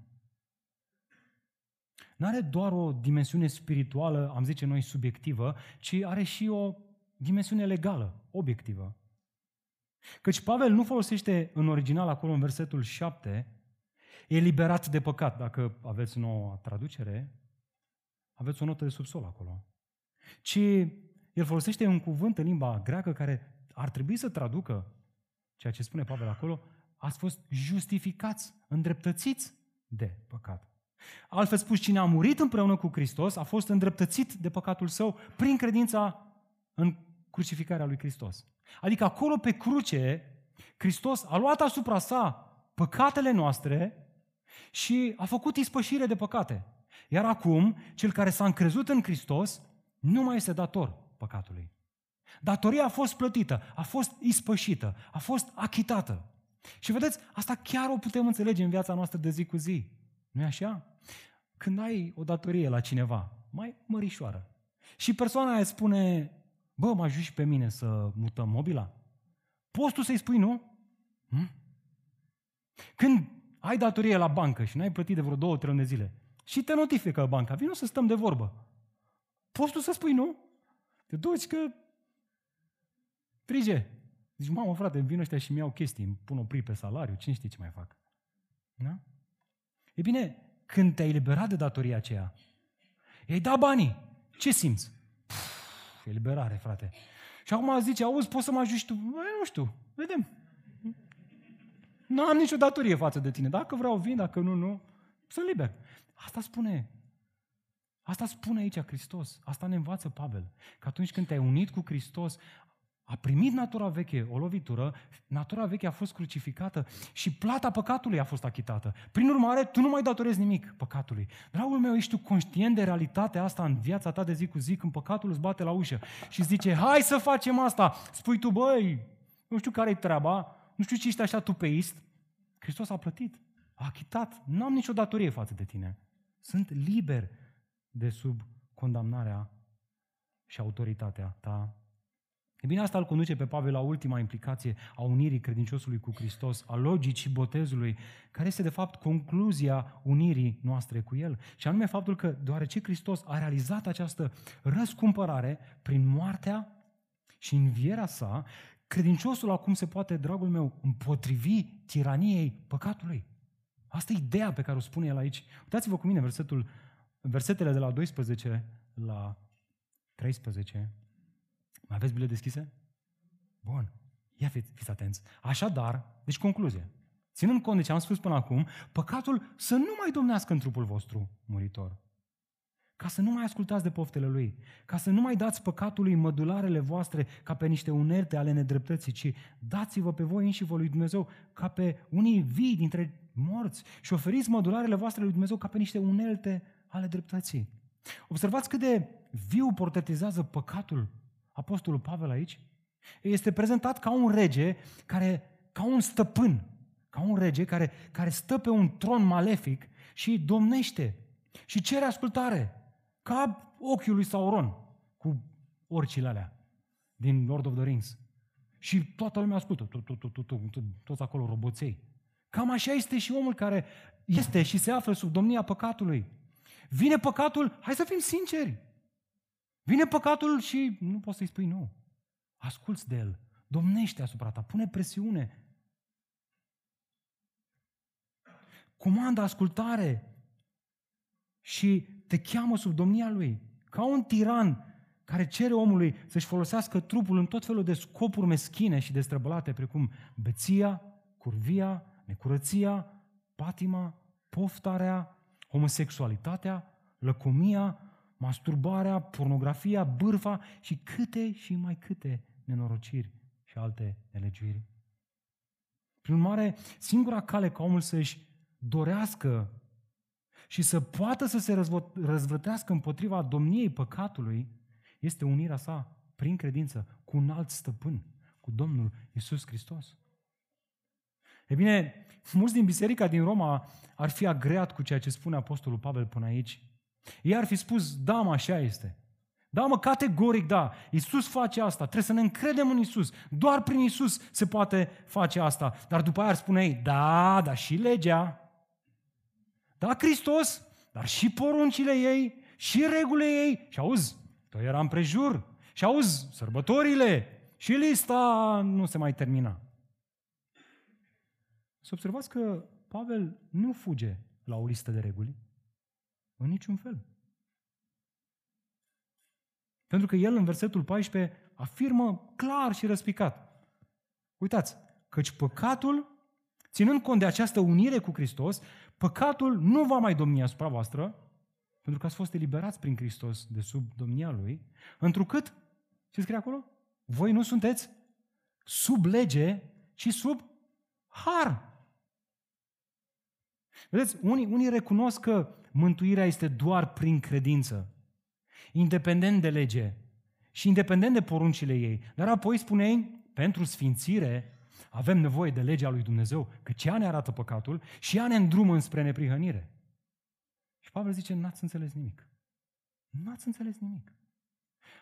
nu are doar o dimensiune spirituală, am zice noi, subiectivă, ci are și o dimensiune legală, obiectivă. Căci Pavel nu folosește în original acolo în versetul 7, eliberat de păcat. Dacă aveți nouă traducere, aveți o notă de subsol acolo. Ci el folosește un cuvânt în limba greacă care ar trebui să traducă ceea ce spune Pavel acolo, ați fost justificați, îndreptățiți de păcat. Altfel spus, cine a murit împreună cu Hristos a fost îndreptățit de păcatul său prin credința în crucificarea lui Hristos. Adică acolo pe cruce, Hristos a luat asupra sa păcatele noastre și a făcut ispășire de păcate. Iar acum, cel care s-a încrezut în Hristos nu mai este dator păcatului. Datoria a fost plătită, a fost ispășită, a fost achitată. Și vedeți, asta chiar o putem înțelege în viața noastră de zi cu zi. nu e așa? Când ai o datorie la cineva, mai mărișoară, și persoana aia spune, bă, mă ajut și pe mine să mutăm mobila? Poți tu să-i spui nu? Hm? Când ai datorie la bancă și n-ai plătit de vreo două, trei de zile și te notifică banca, vino să stăm de vorbă. Poți tu să spui nu? Te duci că Trige. Zici, mamă, frate, vin ăștia și mi-au chestii, îmi pun opri pe salariu, cine știe ce mai fac. Da? E bine, când te-ai eliberat de datoria aceea, ei da banii, ce simți? Puf, eliberare, frate. Și acum zice, auzi, poți să mă ajungi tu? Băi, nu știu, vedem. Nu am nicio datorie față de tine. Dacă vreau, vin, dacă nu, nu. Sunt liber. Asta spune. Asta spune aici Hristos. Asta ne învață Pavel. Că atunci când te-ai unit cu Hristos, a primit natura veche o lovitură, natura veche a fost crucificată și plata păcatului a fost achitată. Prin urmare, tu nu mai datorezi nimic păcatului. Dragul meu, ești tu conștient de realitatea asta în viața ta de zi cu zi, când păcatul îți bate la ușă și zice, hai să facem asta. Spui tu, băi, nu știu care-i treaba, nu știu ce ești așa tupeist. Hristos a plătit, a achitat, nu am nicio datorie față de tine. Sunt liber de sub condamnarea și autoritatea ta E bine, asta îl conduce pe Pavel la ultima implicație a unirii credinciosului cu Hristos, a logicii botezului, care este de fapt concluzia unirii noastre cu El. Și anume faptul că deoarece Hristos a realizat această răscumpărare prin moartea și învierea sa, credinciosul acum se poate, dragul meu, împotrivi tiraniei păcatului. Asta e ideea pe care o spune el aici. Uitați-vă cu mine versetul, versetele de la 12 la 13. Mai aveți bile deschise? Bun. Ia fiți, fiți atenți. Așadar, deci concluzie. Ținând cont de ce am spus până acum, păcatul să nu mai domnească în trupul vostru muritor. Ca să nu mai ascultați de poftele lui. Ca să nu mai dați păcatului mădularele voastre ca pe niște unerte ale nedreptății, ci dați-vă pe voi înși vă lui Dumnezeu ca pe unii vii dintre morți și oferiți mădularele voastre lui Dumnezeu ca pe niște unelte ale dreptății. Observați cât de viu portretizează păcatul Apostolul Pavel aici este prezentat ca un rege care, ca un stăpân, ca un rege care, care stă pe un tron malefic și domnește și cere ascultare, ca ochiul lui Sauron cu orcile alea din Lord of the Rings. Și toată lumea ascultă, toți acolo roboței. Cam așa este și omul care este și se află sub domnia păcatului. Vine păcatul, hai să fim sinceri, Vine păcatul și nu poți să-i spui nu. Asculți de el. Domnește asupra ta. Pune presiune. Comandă ascultare și te cheamă sub domnia lui. Ca un tiran care cere omului să-și folosească trupul în tot felul de scopuri meschine și destrăbălate, precum beția, curvia, necurăția, patima, poftarea, homosexualitatea, lăcomia, masturbarea, pornografia, bârfa și câte și mai câte nenorociri și alte nelegiuiri. Prin urmare, singura cale ca omul să-și dorească și să poată să se răzvătească împotriva domniei păcatului este unirea sa prin credință cu un alt stăpân, cu Domnul Isus Hristos. E bine, mulți din biserica din Roma ar fi agreat cu ceea ce spune Apostolul Pavel până aici ei ar fi spus, da, mă, așa este. Da, mă, categoric, da. Isus face asta. Trebuie să ne încredem în Isus. Doar prin Isus se poate face asta. Dar după aia ar spune ei, da, da, și legea. Da, Hristos, dar și poruncile ei, și regulile ei. Și auzi, tot era împrejur. Și auzi, sărbătorile. Și lista nu se mai termina. Să observați că Pavel nu fuge la o listă de reguli, în niciun fel. Pentru că el în versetul 14 afirmă clar și răspicat. Uitați, căci păcatul, ținând cont de această unire cu Hristos, păcatul nu va mai domni asupra voastră, pentru că ați fost eliberați prin Hristos de sub domnia Lui, întrucât, ce scrie acolo? Voi nu sunteți sub lege, ci sub har. Vedeți, unii, unii recunosc că mântuirea este doar prin credință, independent de lege și independent de poruncile ei. Dar apoi spune ei, pentru sfințire avem nevoie de legea lui Dumnezeu, că ea ne arată păcatul și ea ne îndrumă spre neprihănire. Și Pavel zice, n-ați înțeles nimic. N-ați înțeles nimic.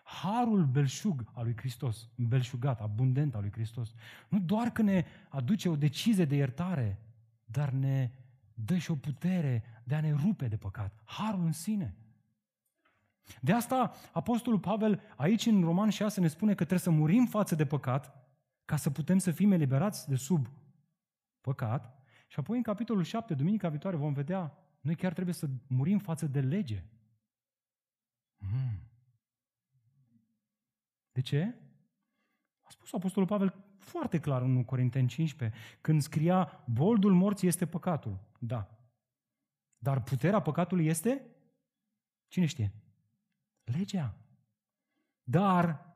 Harul belșug al lui Hristos, belșugat, abundent al lui Hristos, nu doar că ne aduce o decizie de iertare, dar ne dă și o putere de a ne rupe de păcat. Harul în sine. De asta Apostolul Pavel aici în Roman 6 ne spune că trebuie să murim față de păcat ca să putem să fim eliberați de sub păcat. Și apoi în capitolul 7, duminica viitoare, vom vedea, noi chiar trebuie să murim față de lege. Mm. De ce? A spus Apostolul Pavel foarte clar în 1 Corinteni 15, când scria, boldul morții este păcatul. Da. Dar puterea păcatului este? Cine știe? Legea. Dar,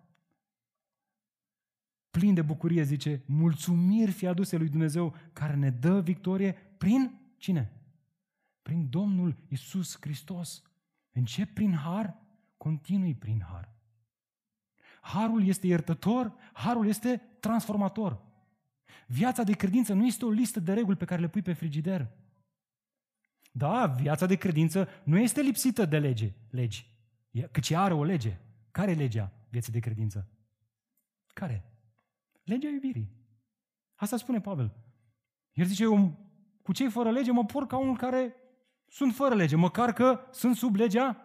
plin de bucurie, zice, mulțumiri fi aduse lui Dumnezeu care ne dă victorie prin cine? Prin Domnul Isus Hristos. Încep prin har, continui prin har. Harul este iertător, harul este transformator. Viața de credință nu este o listă de reguli pe care le pui pe frigider. Da, viața de credință nu este lipsită de lege, legi, căci are o lege. Care e legea vieții de credință? Care? Legea iubirii. Asta spune Pavel. El zice, eu cu cei fără lege mă por ca unul care sunt fără lege, măcar că sunt sub legea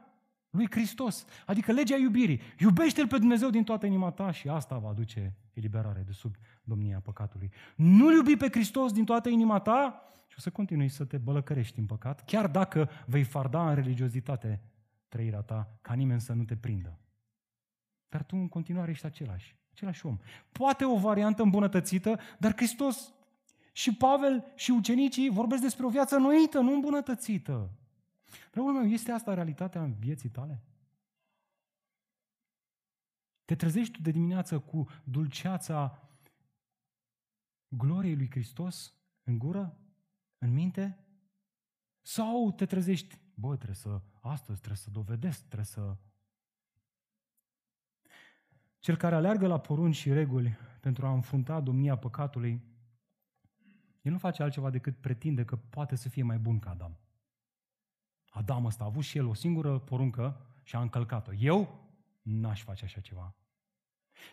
lui Hristos. Adică legea iubirii. Iubește-L pe Dumnezeu din toată inima ta și asta va aduce eliberare de sub domnia păcatului. Nu-L iubi pe Hristos din toată inima ta și o să continui să te bălăcărești în păcat, chiar dacă vei farda în religiozitate trăirea ta, ca nimeni să nu te prindă. Dar tu în continuare ești același, același om. Poate o variantă îmbunătățită, dar Hristos și Pavel și ucenicii vorbesc despre o viață noită, nu îmbunătățită. Dragul meu, este asta realitatea în vieții tale? Te trezești tu de dimineață cu dulceața gloriei lui Hristos în gură, în minte? Sau te trezești, bă, trebuie să, astăzi trebuie să dovedesc, trebuie să... Cel care aleargă la porunci și reguli pentru a înfrunta domnia păcatului, el nu face altceva decât pretinde că poate să fie mai bun ca Adam. Adam ăsta a avut și el o singură poruncă și a încălcat-o. Eu n-aș face așa ceva.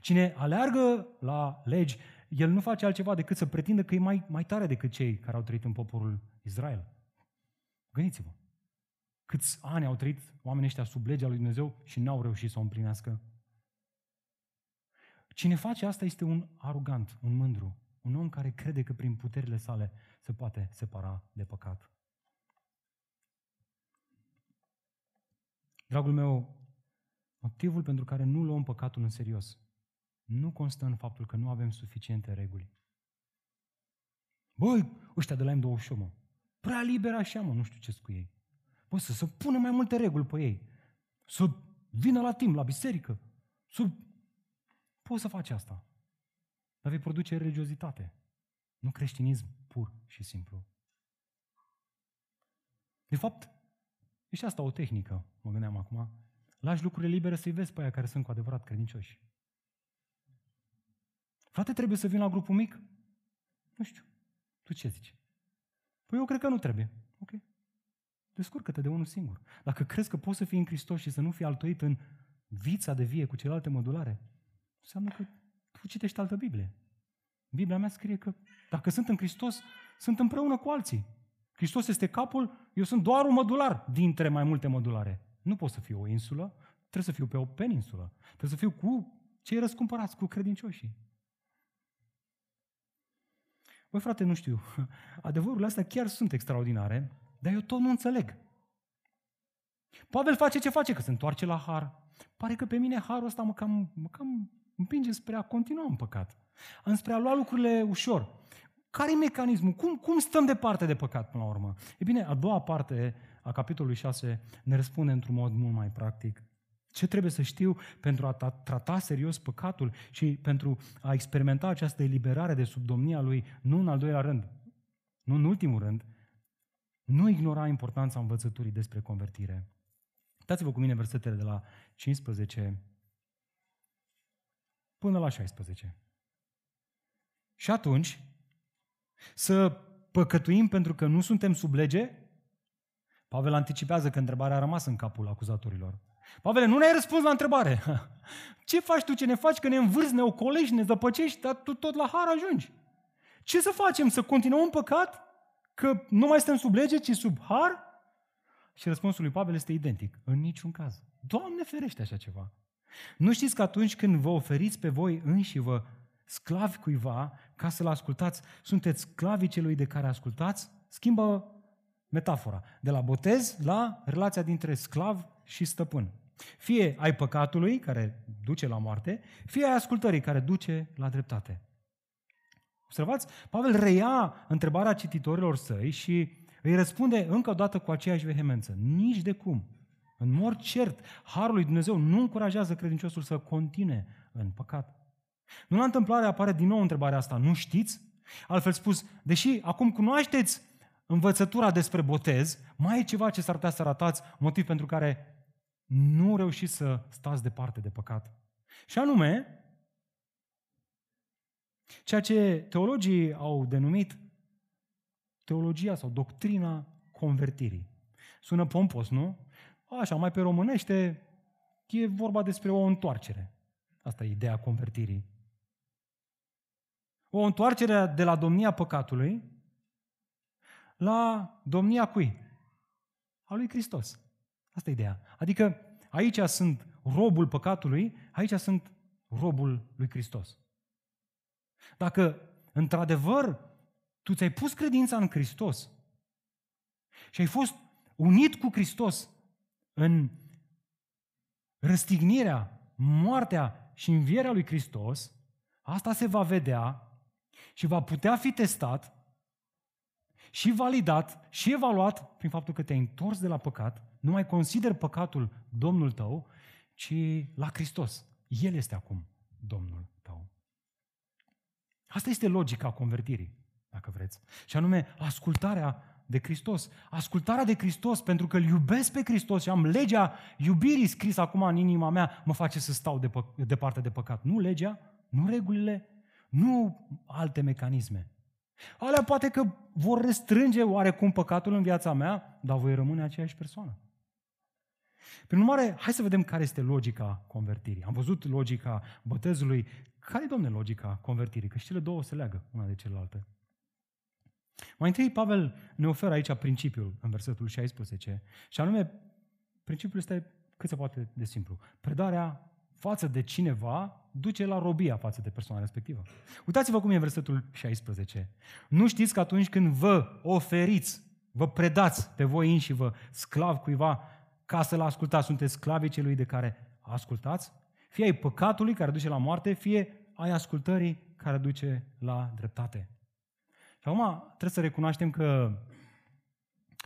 Cine aleargă la legi, el nu face altceva decât să pretindă că e mai, mai tare decât cei care au trăit în poporul Israel. Gândiți-vă. Câți ani au trăit oamenii ăștia sub legea lui Dumnezeu și n-au reușit să o împlinească? Cine face asta este un arugant, un mândru, un om care crede că prin puterile sale se poate separa de păcat. Dragul meu, motivul pentru care nu luăm păcatul în serios nu constă în faptul că nu avem suficiente reguli. Băi, ăștia de la M28, mă, prea liber așa, mă, nu știu ce cu ei. Bă, să se pună mai multe reguli pe ei. Să vină la timp, la biserică. Să... Poți să faci asta. Dar vei produce religiozitate. Nu creștinism pur și simplu. De fapt, este asta o tehnică, mă gândeam acum. Lași lucrurile libere să-i vezi pe aia care sunt cu adevărat credincioși. Frate, trebuie să vin la grupul mic? Nu știu. Tu ce zici? Păi eu cred că nu trebuie. Ok. Descurcă-te de unul singur. Dacă crezi că poți să fii în Hristos și să nu fii altoit în vița de vie cu celelalte modulare, înseamnă că tu citești altă Biblie. Biblia mea scrie că dacă sunt în Hristos, sunt împreună cu alții. Hristos este capul, eu sunt doar un mădular dintre mai multe mădulare. Nu pot să fiu o insulă, trebuie să fiu pe o peninsulă. Trebuie să fiu cu cei răscumpărați, cu credincioșii. Băi, frate, nu știu, adevărurile astea chiar sunt extraordinare, dar eu tot nu înțeleg. Pavel face ce face, că se întoarce la har. Pare că pe mine harul ăsta mă cam, mă cam împinge spre a continua în păcat. Înspre a lua lucrurile ușor. Care e mecanismul? Cum, cum stăm departe de păcat până la urmă? E bine, a doua parte a capitolului 6 ne răspunde într-un mod mult mai practic. Ce trebuie să știu pentru a trata serios păcatul și pentru a experimenta această eliberare de sub domnia lui, nu în al doilea rând, nu în ultimul rând, nu ignora importanța învățăturii despre convertire. Uitați-vă cu mine versetele de la 15 până la 16. Și atunci, să păcătuim pentru că nu suntem sub lege? Pavel anticipează că întrebarea a rămas în capul acuzatorilor. Pavel, nu ne-ai răspuns la întrebare. Ce faci tu, ce ne faci, că ne învârzi, ne ocolești, ne zăpăcești, dar tu tot la har ajungi. Ce să facem? Să continuăm în păcat? Că nu mai suntem sub lege, ci sub har? Și răspunsul lui Pavel este identic. În niciun caz. Doamne ferește așa ceva. Nu știți că atunci când vă oferiți pe voi înși vă sclavi cuiva ca să-l ascultați, sunteți sclavii celui de care ascultați? Schimbă metafora. De la botez la relația dintre sclav și stăpân. Fie ai păcatului, care duce la moarte, fie ai ascultării, care duce la dreptate. Observați? Pavel reia întrebarea cititorilor săi și îi răspunde încă o dată cu aceeași vehemență. Nici de cum. În mod cert, Harul lui Dumnezeu nu încurajează credinciosul să continue în păcat. Nu la întâmplare apare din nou întrebarea asta. Nu știți? Altfel spus, deși acum cunoașteți învățătura despre botez, mai e ceva ce s-ar putea să ratați, motiv pentru care nu reușiți să stați departe de păcat. Și anume, ceea ce teologii au denumit teologia sau doctrina convertirii. Sună pompos, nu? Așa, mai pe românește, e vorba despre o întoarcere. Asta e ideea convertirii. O întoarcere de la domnia păcatului la domnia cui? A lui Hristos. Asta e ideea. Adică aici sunt robul păcatului, aici sunt robul lui Hristos. Dacă într-adevăr tu ți-ai pus credința în Hristos și ai fost unit cu Hristos în răstignirea, moartea și învierea lui Hristos, asta se va vedea și va putea fi testat și validat și evaluat prin faptul că te-ai întors de la păcat, nu mai consider păcatul Domnul tău, ci la Hristos. El este acum Domnul tău. Asta este logica convertirii, dacă vreți. Și anume, ascultarea de Hristos. Ascultarea de Hristos, pentru că îl iubesc pe Hristos și am legea iubirii scris acum în inima mea, mă face să stau de departe de păcat. Nu legea, nu regulile, nu alte mecanisme. Alea poate că vor restrânge oarecum păcatul în viața mea, dar voi rămâne aceeași persoană. Prin urmare, hai să vedem care este logica convertirii. Am văzut logica botezului. Care e, domne, logica convertirii? Că și cele două se leagă una de celelalte. Mai întâi, Pavel ne oferă aici principiul în versetul 16, și anume, principiul este cât se poate de simplu. Predarea față de cineva duce la robia față de persoana respectivă. Uitați-vă cum e versetul 16. Nu știți că atunci când vă oferiți, vă predați pe voi înși vă sclav cuiva ca să-l ascultați, sunteți sclavii celui de care ascultați? Fie ai păcatului care duce la moarte, fie ai ascultării care duce la dreptate. Și acum trebuie să recunoaștem că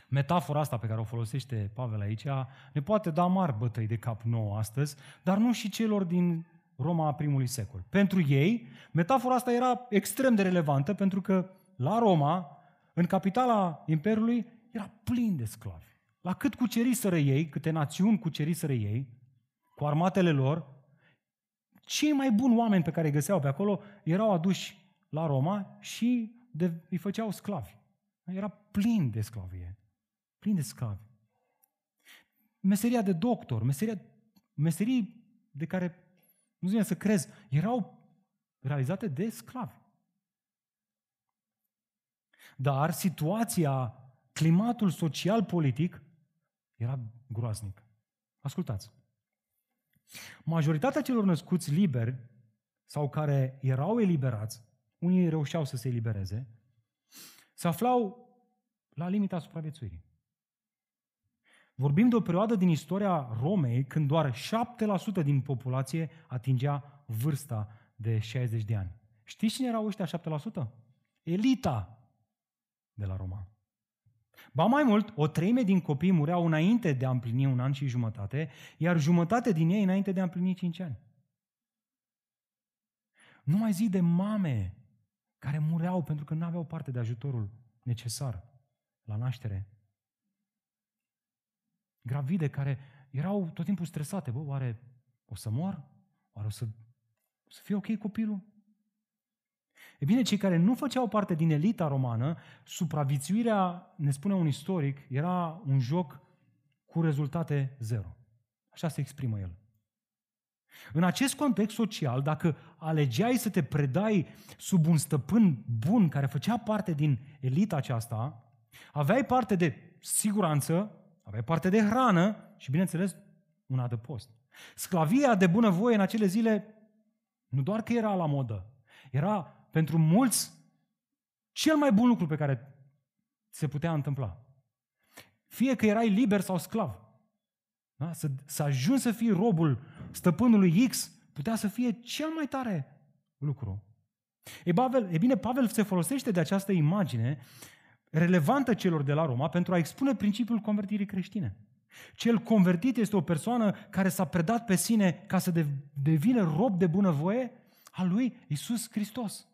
metafora asta pe care o folosește Pavel aici ne poate da mari bătăi de cap nouă astăzi, dar nu și celor din Roma a primului secol. Pentru ei, metafora asta era extrem de relevantă pentru că la Roma, în capitala Imperiului, era plin de sclavi. La cât cuceriseră ei, câte națiuni cuceriseră ei, cu armatele lor, cei mai buni oameni pe care îi găseau pe acolo erau aduși la Roma și de, îi făceau sclavi. Era plin de sclavie. Plin de sclavi. Meseria de doctor, meseria, meserii de care nu vine să crezi, erau realizate de sclavi. Dar situația climatul social-politic era groaznic. Ascultați. Majoritatea celor născuți liberi sau care erau eliberați, unii reușeau să se elibereze, se aflau la limita supraviețuirii. Vorbim de o perioadă din istoria Romei când doar 7% din populație atingea vârsta de 60 de ani. Știți cine erau ăștia 7%? Elita de la Roma. Ba mai mult, o treime din copii mureau înainte de a împlini un an și jumătate, iar jumătate din ei înainte de a împlini cinci ani. Nu mai zi de mame care mureau pentru că nu aveau parte de ajutorul necesar la naștere. Gravide care erau tot timpul stresate. Bă, oare o să mor? Oare o să, o să fie ok copilul? E bine, cei care nu făceau parte din elita romană, supraviețuirea, ne spune un istoric, era un joc cu rezultate zero. Așa se exprimă el. În acest context social, dacă alegeai să te predai sub un stăpân bun care făcea parte din elita aceasta, aveai parte de siguranță, aveai parte de hrană și, bineînțeles, un adăpost. Sclavia de bunăvoie în acele zile nu doar că era la modă, era pentru mulți cel mai bun lucru pe care se putea întâmpla. Fie că erai liber sau sclav. Da? Să, să ajungi să fii robul stăpânului X putea să fie cel mai tare lucru. E, Pavel, e bine, Pavel se folosește de această imagine relevantă celor de la Roma pentru a expune principiul convertirii creștine. Cel convertit este o persoană care s-a predat pe sine ca să devină rob de bunăvoie al lui Isus Hristos.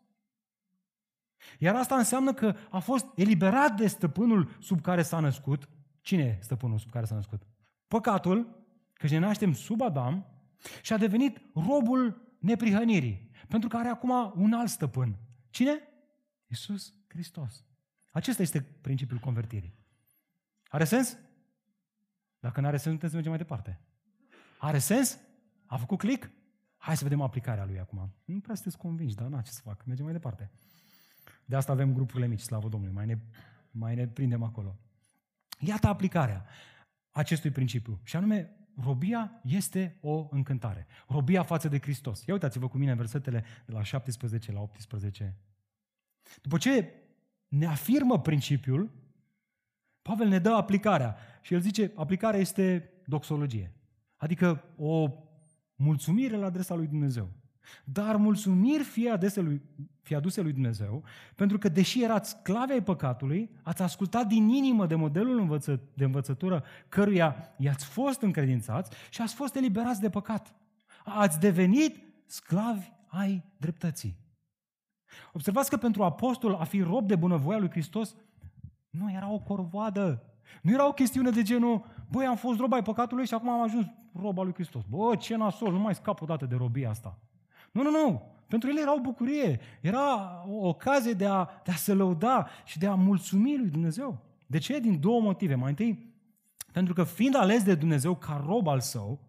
Iar asta înseamnă că a fost eliberat de stăpânul sub care s-a născut. Cine e stăpânul sub care s-a născut? Păcatul, că ne naștem sub Adam, și a devenit robul neprihănirii, pentru că are acum un alt stăpân. Cine? Isus Hristos. Acesta este principiul convertirii. Are sens? Dacă nu are sens, putem să mergem mai departe. Are sens? A făcut click? Hai să vedem aplicarea lui acum. Nu prea sunteți convinși, dar na, ce să fac? Mergem mai departe. De asta avem grupurile mici, slavă Domnului, mai ne, mai ne prindem acolo. Iată aplicarea acestui principiu. Și anume, robia este o încântare. Robia față de Hristos. Ia uitați-vă cu mine versetele de la 17 la 18. După ce ne afirmă principiul, Pavel ne dă aplicarea. Și el zice, aplicarea este doxologie. Adică o mulțumire la adresa lui Dumnezeu. Dar mulțumiri fie aduse, lui, fie aduse lui Dumnezeu, pentru că deși erați sclave ai păcatului, ați ascultat din inimă de modelul învăță, de învățătură căruia i-ați fost încredințați și ați fost eliberați de păcat. Ați devenit sclavi ai dreptății. Observați că pentru apostol a fi rob de bunăvoia lui Hristos nu era o corvoadă. Nu era o chestiune de genul, băi, am fost rob ai păcatului și acum am ajuns rob al lui Hristos. Bă, ce nasol, nu mai scap o dată de robia asta. Nu, nu, nu. Pentru ele era o bucurie. Era o ocazie de a, de a se lăuda și de a mulțumi lui Dumnezeu. De ce? Din două motive. Mai întâi, pentru că fiind ales de Dumnezeu ca rob al său,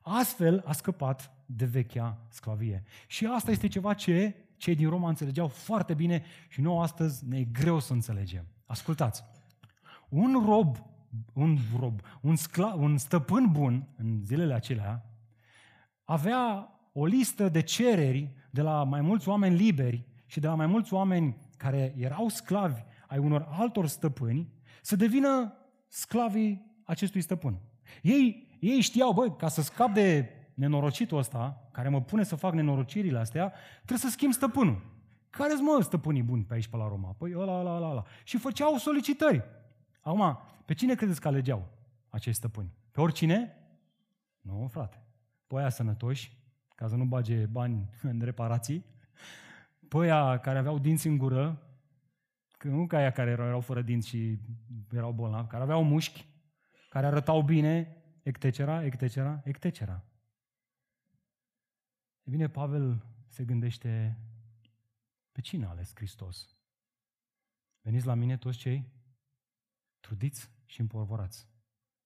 astfel a scăpat de vechea sclavie. Și asta este ceva ce cei din Roma înțelegeau foarte bine și nouă astăzi ne e greu să înțelegem. Ascultați, un rob, un rob, un, scla, un stăpân bun în zilele acelea avea o listă de cereri de la mai mulți oameni liberi și de la mai mulți oameni care erau sclavi ai unor altor stăpâni să devină sclavii acestui stăpân. Ei, ei știau, băi, ca să scap de nenorocitul ăsta, care mă pune să fac nenorocirile astea, trebuie să schimb stăpânul. Care-s mă stăpânii buni pe aici, pe la Roma? Păi ăla, ăla, ăla, ăla. Și făceau solicitări. Acum, pe cine credeți că alegeau acești stăpâni? Pe oricine? Nu, frate. Pe aia sănătoși, ca să nu bage bani în reparații, pe aia care aveau dinți în gură, că nu ca aia care erau, erau fără dinți și erau bolnavi, care aveau mușchi, care arătau bine, etc., etc., etc. E bine, Pavel se gândește, pe cine a ales Hristos? Veniți la mine toți cei trudiți și împorvorați.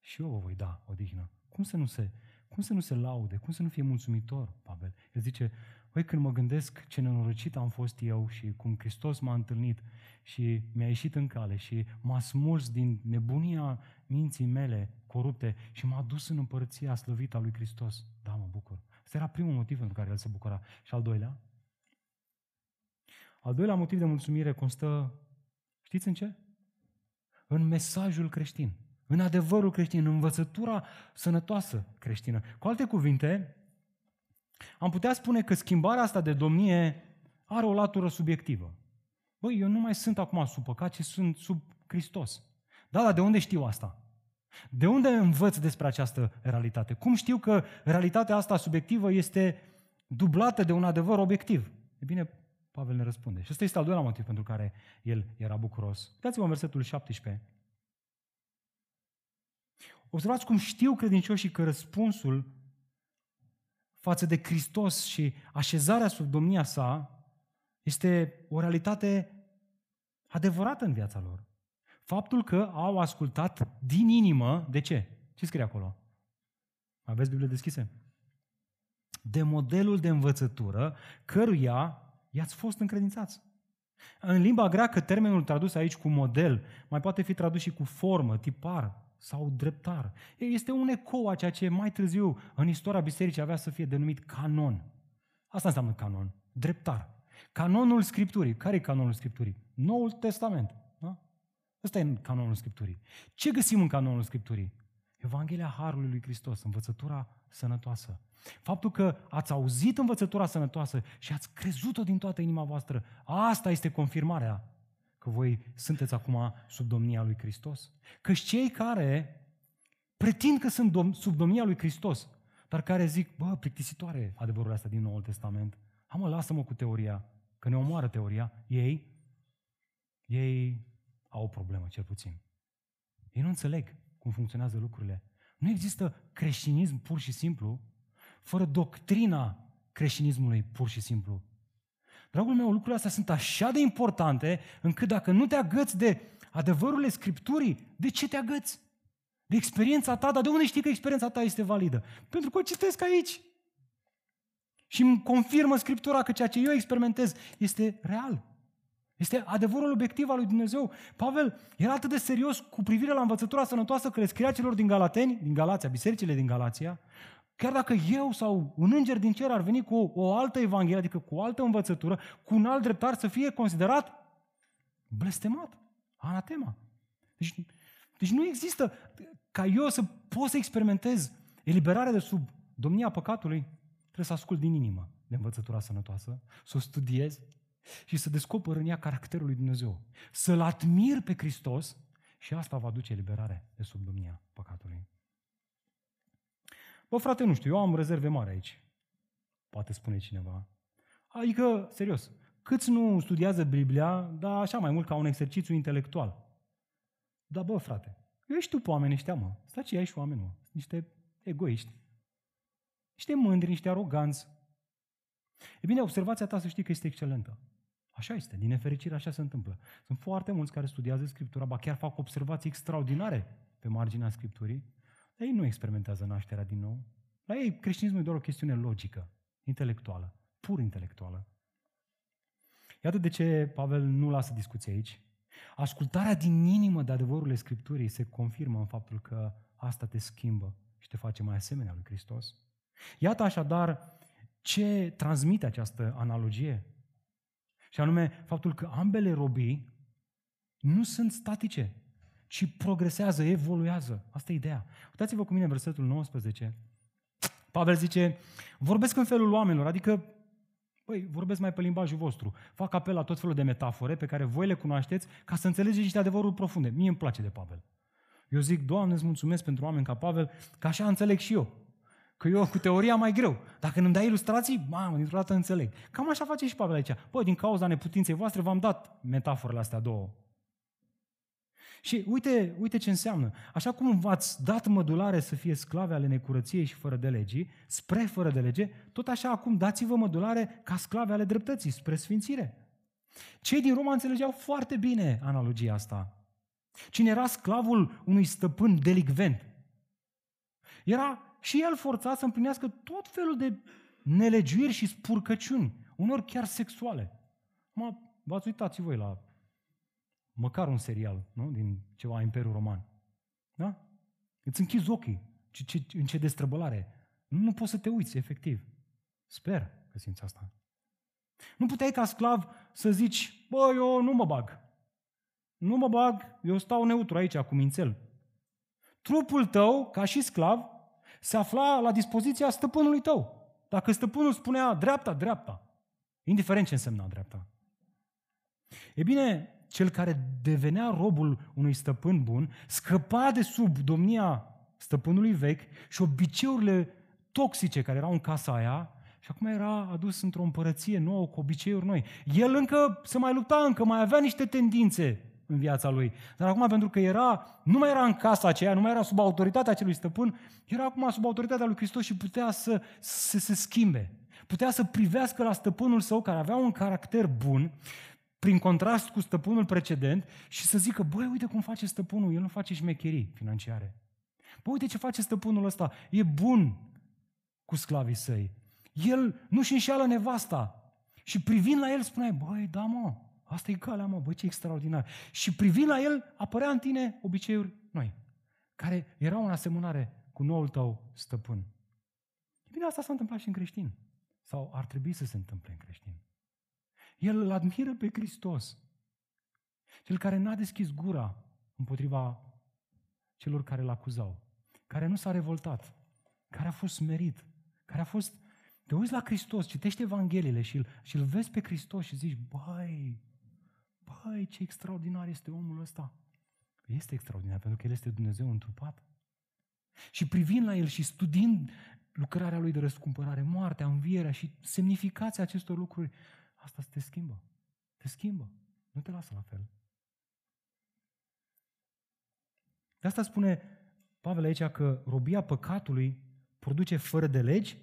Și eu vă voi da odihnă. Cum să nu se cum să nu se laude? Cum să nu fie mulțumitor, Pavel? El zice, Păi când mă gândesc ce nenorocit am fost eu și cum Hristos m-a întâlnit și mi-a ieșit în cale și m-a smuls din nebunia minții mele corupte și m-a dus în împărăția slăvită a lui Hristos. Da, mă bucur. Asta era primul motiv pentru care el se bucura. Și al doilea? Al doilea motiv de mulțumire constă, știți în ce? În mesajul creștin, în adevărul creștin, în învățătura sănătoasă creștină. Cu alte cuvinte, am putea spune că schimbarea asta de domnie are o latură subiectivă. Băi, eu nu mai sunt acum sub păcat, ci sunt sub Hristos. Da, dar de unde știu asta? De unde învăț despre această realitate? Cum știu că realitatea asta subiectivă este dublată de un adevăr obiectiv? E bine, Pavel ne răspunde. Și ăsta este al doilea motiv pentru care el era bucuros. Uitați-vă în versetul 17. Observați cum știu credincioșii că răspunsul față de Hristos și așezarea sub domnia sa este o realitate adevărată în viața lor. Faptul că au ascultat din inimă, de ce? Ce scrie acolo? Aveți Biblie deschise? De modelul de învățătură căruia i-ați fost încredințați. În limba greacă, termenul tradus aici cu model mai poate fi tradus și cu formă, tipar sau dreptar. Este un ecou a ceea ce mai târziu în istoria bisericii avea să fie denumit canon. Asta înseamnă canon, dreptar. Canonul Scripturii. Care e canonul Scripturii? Noul Testament. Da? Ăsta e canonul Scripturii. Ce găsim în canonul Scripturii? Evanghelia Harului lui Hristos, învățătura sănătoasă. Faptul că ați auzit învățătura sănătoasă și ați crezut-o din toată inima voastră, asta este confirmarea că voi sunteți acum sub domnia lui Hristos. Că cei care pretind că sunt dom- sub domnia lui Hristos, dar care zic, bă, plictisitoare adevărul ăsta din Noul Testament, ha mă, lasă-mă cu teoria, că ne omoară teoria, ei, ei au o problemă, cel puțin. Ei nu înțeleg cum funcționează lucrurile. Nu există creștinism pur și simplu fără doctrina creștinismului pur și simplu. Dragul meu, lucrurile astea sunt așa de importante încât dacă nu te agăți de adevărurile Scripturii, de ce te agăți? De experiența ta, dar de unde știi că experiența ta este validă? Pentru că o citesc aici. Și îmi confirmă Scriptura că ceea ce eu experimentez este real. Este adevărul obiectiv al lui Dumnezeu. Pavel era atât de serios cu privire la învățătura sănătoasă că le scria celor din Galateni, din Galația, bisericile din Galația, chiar dacă eu sau un înger din cer ar veni cu o, o altă evanghelie, adică cu o altă învățătură, cu un alt dreptar să fie considerat blestemat, anatema. Deci, deci nu există ca eu să pot să experimentez eliberarea de sub domnia păcatului, trebuie să ascult din inimă de învățătura sănătoasă, să o studiez și să descoper în ea caracterul lui Dumnezeu. Să-L admir pe Hristos și asta va duce eliberare de sub domnia păcatului. Bă, frate, nu știu, eu am rezerve mari aici. Poate spune cineva. Adică, serios, câți nu studiază Biblia, dar așa mai mult ca un exercițiu intelectual. Da, bă, frate, eu știu pe oameni ăștia, mă. Stați ai și oameni, mă. Niște egoiști. Niște mândri, niște aroganți. E bine, observația ta să știi că este excelentă. Așa este, din nefericire așa se întâmplă. Sunt foarte mulți care studiază Scriptura, ba chiar fac observații extraordinare pe marginea Scripturii, dar ei nu experimentează nașterea din nou. La ei creștinismul e doar o chestiune logică, intelectuală, pur intelectuală. Iată de ce Pavel nu lasă discuția aici. Ascultarea din inimă de adevărurile Scripturii se confirmă în faptul că asta te schimbă și te face mai asemenea lui Hristos. Iată așadar ce transmite această analogie. Și anume faptul că ambele robii nu sunt statice, ci progresează, evoluează. Asta e ideea. Uitați-vă cu mine versetul 19. Pavel zice, vorbesc în felul oamenilor, adică Păi, vorbesc mai pe limbajul vostru. Fac apel la tot felul de metafore pe care voi le cunoașteți ca să înțelegeți niște adevăruri profunde. Mie îmi place de Pavel. Eu zic, Doamne, îți mulțumesc pentru oameni ca Pavel, că așa înțeleg și eu. Că eu cu teoria mai greu. Dacă nu-mi dai ilustrații, mamă, dintr-o dată înțeleg. Cam așa face și Pavel aici. Păi, din cauza neputinței voastre v-am dat metaforele astea două. Și uite, uite ce înseamnă. Așa cum v-ați dat mădulare să fie sclave ale necurăției și fără de legii, spre fără de lege, tot așa acum dați-vă mădulare ca sclave ale dreptății, spre sfințire. Cei din Roma înțelegeau foarte bine analogia asta. Cine era sclavul unui stăpân delicvent, era și el forțat să împlinească tot felul de nelegiuiri și spurcăciuni, unor chiar sexuale. Mă, v-ați uitat voi la măcar un serial, nu? Din ceva Imperiul Roman. Da? Îți închizi ochii. Ce, ce, în ce destrăbălare. Nu poți să te uiți, efectiv. Sper că simți asta. Nu puteai ca sclav să zici, bă, eu nu mă bag. Nu mă bag, eu stau neutru aici cu mințel. Trupul tău, ca și sclav, se afla la dispoziția stăpânului tău. Dacă stăpânul spunea dreapta, dreapta. Indiferent ce însemna dreapta. E bine, cel care devenea robul unui stăpân bun, scăpa de sub domnia stăpânului vechi și obiceiurile toxice care erau în casa aia și acum era adus într-o împărăție nouă cu obiceiuri noi. El încă se mai lupta, încă mai avea niște tendințe în viața lui. Dar acum, pentru că era, nu mai era în casa aceea, nu mai era sub autoritatea acelui stăpân, era acum sub autoritatea lui Hristos și putea să, să se schimbe. Putea să privească la stăpânul său, care avea un caracter bun, prin contrast cu stăpânul precedent, și să zică, băi, uite cum face stăpânul, el nu face șmecherii financiare. Bă, uite ce face stăpânul ăsta, e bun cu sclavii săi. El nu-și înșeală nevasta. Și privind la el spuneai, băi, da mă, asta e calea mă, băi, ce extraordinar. Și privind la el, apărea în tine obiceiuri noi, care erau în asemănare cu noul tău stăpân. Bine, asta s-a întâmplat și în creștin. Sau ar trebui să se întâmple în creștin. El îl admiră pe Hristos. Cel care n-a deschis gura împotriva celor care îl acuzau. Care nu s-a revoltat. Care a fost smerit. Care a fost... Te uiți la Hristos, citești Evangheliile și îl, și îl vezi pe Hristos și zici, băi, băi, ce extraordinar este omul ăsta. Este extraordinar, pentru că El este Dumnezeu întrupat. Și privind la El și studiind lucrarea Lui de răscumpărare, moartea, învierea și semnificația acestor lucruri, asta te schimbă. Te schimbă. Nu te lasă la fel. De asta spune Pavel aici că robia păcatului produce fără de legi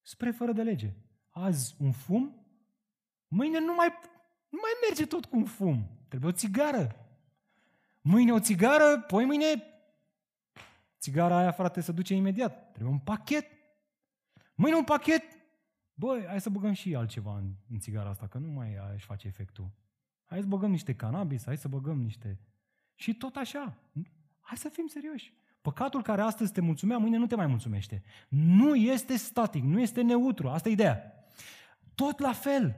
spre fără de lege. Azi un fum, mâine nu mai, nu mai merge tot cu un fum. Trebuie o țigară. Mâine o țigară, poi mâine țigara aia, frate, se duce imediat. Trebuie un pachet. Mâine un pachet. Băi, hai să băgăm și altceva în, în țigara asta, că nu mai își face efectul. Hai să băgăm niște cannabis, hai să băgăm niște... Și tot așa. Hai să fim serioși. Păcatul care astăzi te mulțumea, mâine nu te mai mulțumește. Nu este static, nu este neutru. Asta e ideea. Tot la fel,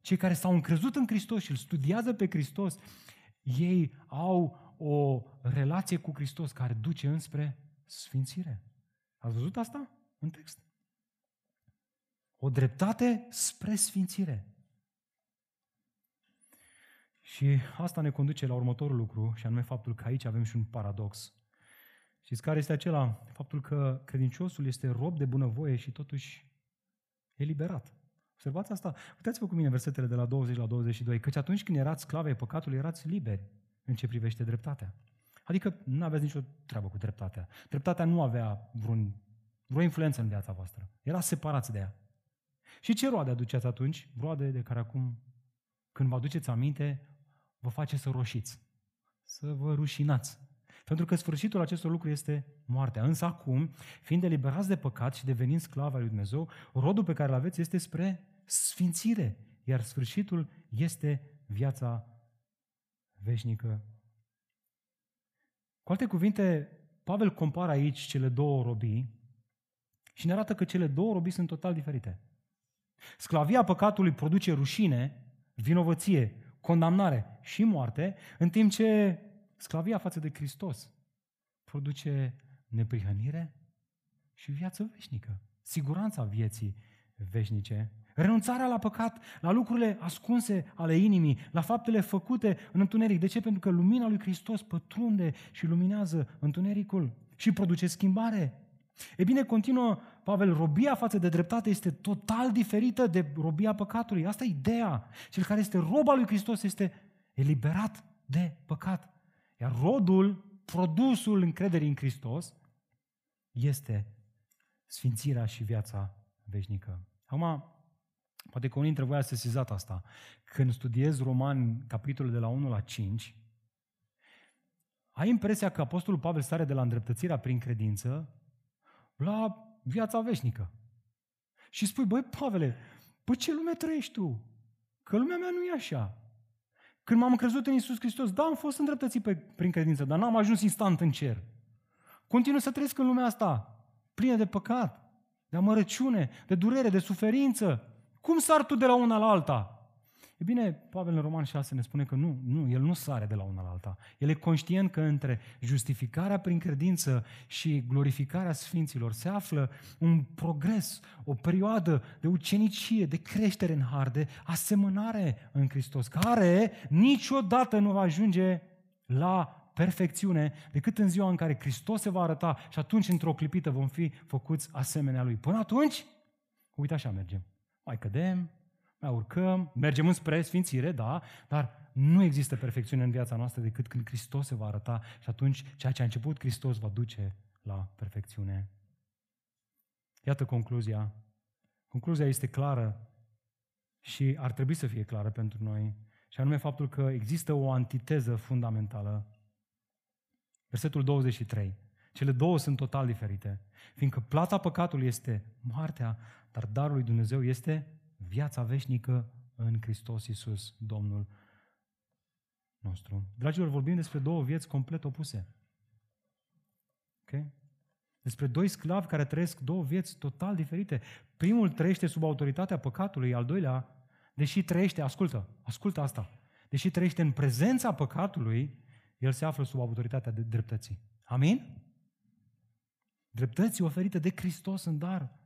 cei care s-au încrezut în Hristos și îl studiază pe Hristos, ei au o relație cu Hristos care duce înspre sfințire. Ați văzut asta în text? O dreptate spre sfințire. Și asta ne conduce la următorul lucru, și anume faptul că aici avem și un paradox. Știți care este acela? Faptul că credinciosul este rob de bunăvoie și totuși eliberat. Observați asta? Uitați-vă cu mine versetele de la 20 la 22. Căci atunci când erați sclave ai păcatului, erați liberi în ce privește dreptatea. Adică nu aveți nicio treabă cu dreptatea. Dreptatea nu avea vreun, vreo influență în viața voastră. Era separați de ea. Și ce roade aduceți atunci? Roade de care acum, când vă aduceți aminte, vă face să roșiți, să vă rușinați. Pentru că sfârșitul acestor lucruri este moartea. Însă acum, fiind eliberați de păcat și devenind sclavi al lui Dumnezeu, rodul pe care îl aveți este spre sfințire, iar sfârșitul este viața veșnică. Cu alte cuvinte, Pavel compară aici cele două robii și ne arată că cele două robii sunt total diferite. Sclavia păcatului produce rușine, vinovăție, condamnare și moarte, în timp ce sclavia față de Hristos produce neprihănire și viață veșnică, siguranța vieții veșnice, renunțarea la păcat, la lucrurile ascunse ale inimii, la faptele făcute în întuneric. De ce? Pentru că lumina lui Hristos pătrunde și luminează întunericul și produce schimbare. E bine, continuă Pavel, robia față de dreptate este total diferită de robia păcatului. Asta e ideea. Cel care este roba lui Hristos este eliberat de păcat. Iar rodul, produsul încrederii în Hristos, este sfințirea și viața veșnică. Acum, poate că unii dintre voi ați sesizat asta. Când studiez roman capitolul de la 1 la 5, ai impresia că Apostolul Pavel sare de la îndreptățirea prin credință la viața veșnică. Și spui, băi, Pavele, pe ce lume trăiești tu? Că lumea mea nu e așa. Când m-am crezut în Isus Hristos, da, am fost îndreptățit pe, prin credință, dar n-am ajuns instant în cer. Continui să trăiesc în lumea asta, plină de păcat, de amărăciune, de durere, de suferință. Cum sar tu de la una la alta? E bine, Pavel în Roman 6 ne spune că nu, nu, el nu sare de la una la alta. El e conștient că între justificarea prin credință și glorificarea sfinților se află un progres, o perioadă de ucenicie, de creștere în har, de asemănare în Hristos, care niciodată nu va ajunge la perfecțiune decât în ziua în care Hristos se va arăta și atunci într-o clipită vom fi făcuți asemenea Lui. Până atunci, uite așa mergem. Mai cădem, mai urcăm, mergem înspre sfințire, da, dar nu există perfecțiune în viața noastră decât când Hristos se va arăta și atunci ceea ce a început Hristos va duce la perfecțiune. Iată concluzia. Concluzia este clară și ar trebui să fie clară pentru noi, și anume faptul că există o antiteză fundamentală. Versetul 23. Cele două sunt total diferite, fiindcă plata păcatului este moartea, dar darul lui Dumnezeu este viața veșnică în Hristos Iisus, Domnul nostru. Dragilor, vorbim despre două vieți complet opuse. Okay? Despre doi sclavi care trăiesc două vieți total diferite. Primul trăiește sub autoritatea păcatului, al doilea, deși trăiește, ascultă, ascultă asta, deși trăiește în prezența păcatului, el se află sub autoritatea de dreptății. Amin? Dreptății oferite de Hristos în dar.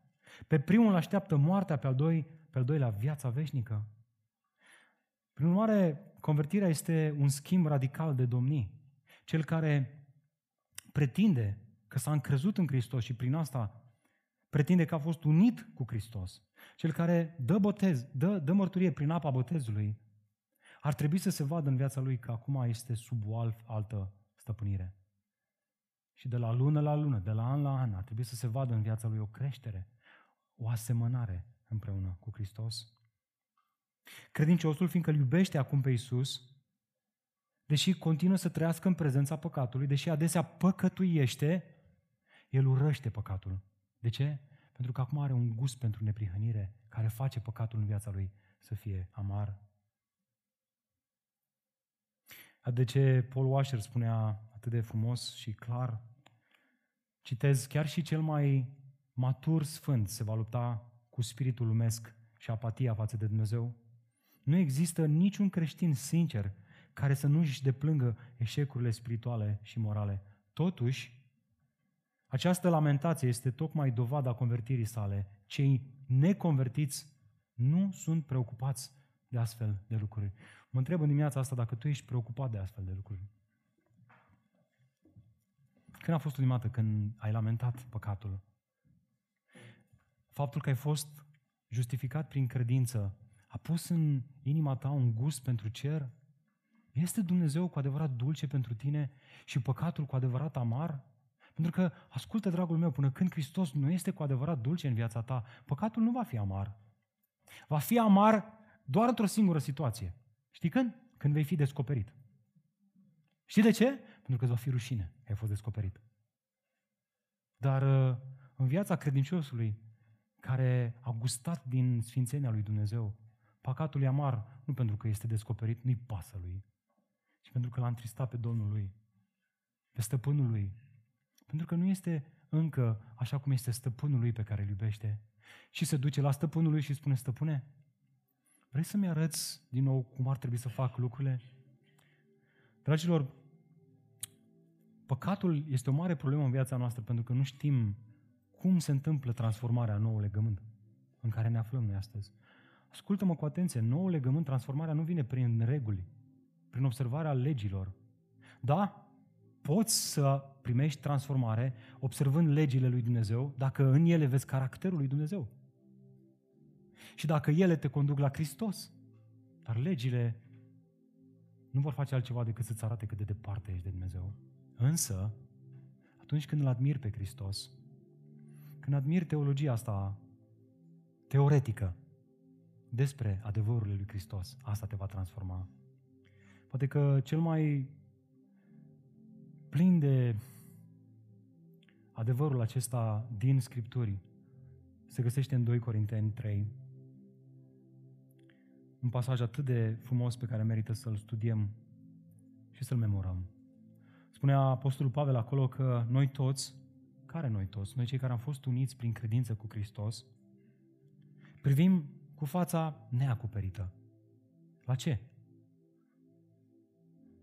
Pe primul așteaptă moartea, pe al, doi, pe al doilea viața veșnică. Prin urmare, convertirea este un schimb radical de domnii. Cel care pretinde că s-a încrezut în Hristos și prin asta pretinde că a fost unit cu Hristos. Cel care dă, botez, dă, dă mărturie prin apa botezului, ar trebui să se vadă în viața lui că acum este sub o alt, altă stăpânire. Și de la lună la lună, de la an la an, ar trebui să se vadă în viața lui o creștere, o asemănare împreună cu Hristos. Credinciosul, fiindcă îl iubește acum pe Isus, deși continuă să trăiască în prezența păcatului, deși adesea păcătuiește, el urăște păcatul. De ce? Pentru că acum are un gust pentru neprihănire care face păcatul în viața lui să fie amar. De ce Paul Washer spunea atât de frumos și clar? Citez, chiar și cel mai matur sfânt se va lupta cu spiritul lumesc și apatia față de Dumnezeu. Nu există niciun creștin sincer care să nu își deplângă eșecurile spirituale și morale. Totuși, această lamentație este tocmai dovada convertirii sale. Cei neconvertiți nu sunt preocupați de astfel de lucruri. Mă întreb în dimineața asta dacă tu ești preocupat de astfel de lucruri. Când a fost ultima dată când ai lamentat păcatul? Faptul că ai fost justificat prin credință a pus în inima ta un gust pentru cer? Este Dumnezeu cu adevărat dulce pentru tine și păcatul cu adevărat amar? Pentru că, ascultă, dragul meu, până când Hristos nu este cu adevărat dulce în viața ta, păcatul nu va fi amar. Va fi amar doar într-o singură situație. Știi când? Când vei fi descoperit. Știi de ce? Pentru că îți va fi rușine că ai fost descoperit. Dar uh, în viața credinciosului, care a gustat din sfințenia lui Dumnezeu, păcatul e amar, nu pentru că este descoperit, nu-i pasă lui, ci pentru că l-a întristat pe Domnul lui, pe stăpânul lui. Pentru că nu este încă așa cum este stăpânul lui pe care îl iubește. Și se duce la stăpânul lui și spune, stăpâne, vrei să-mi arăți din nou cum ar trebui să fac lucrurile? Dragilor, păcatul este o mare problemă în viața noastră pentru că nu știm cum se întâmplă transformarea noului legământ în care ne aflăm noi astăzi. Ascultă-mă cu atenție, noul legământ, transformarea nu vine prin reguli, prin observarea legilor. Da, poți să primești transformare observând legile lui Dumnezeu dacă în ele vezi caracterul lui Dumnezeu. Și dacă ele te conduc la Hristos. Dar legile nu vor face altceva decât să-ți arate cât de departe ești de Dumnezeu. Însă, atunci când îl admiri pe Hristos, când admiri teologia asta teoretică despre adevărurile lui Hristos, asta te va transforma. Poate că cel mai plin de adevărul acesta din Scripturi se găsește în 2 Corinteni 3. Un pasaj atât de frumos pe care merită să-l studiem și să-l memorăm. Spunea Apostolul Pavel acolo că noi toți, care noi toți? Noi cei care am fost uniți prin credință cu Hristos, privim cu fața neacoperită. La ce?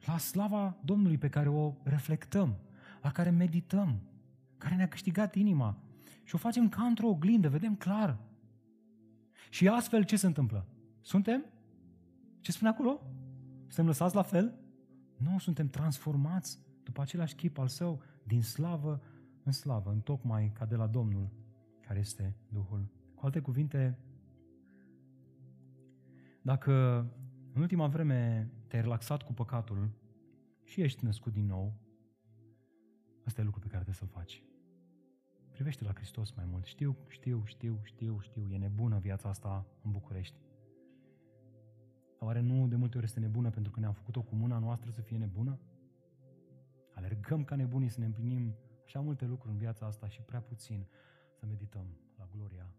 La slava Domnului pe care o reflectăm, la care medităm, care ne-a câștigat inima. Și o facem ca într-o oglindă, vedem clar. Și astfel ce se întâmplă? Suntem? Ce spune acolo? Suntem lăsați la fel? Nu, suntem transformați după același chip al său, din slavă în slavă, în tocmai ca de la Domnul, care este Duhul. Cu alte cuvinte, dacă în ultima vreme te-ai relaxat cu păcatul și ești născut din nou, asta e lucru pe care trebuie să-l faci. Privește la Hristos mai mult. Știu, știu, știu, știu, știu, e nebună viața asta în București. Oare nu de multe ori este nebună pentru că ne-am făcut-o cu mâna noastră să fie nebună? Alergăm ca nebunii să ne împlinim așa multe lucruri în viața asta și prea puțin să medităm la gloria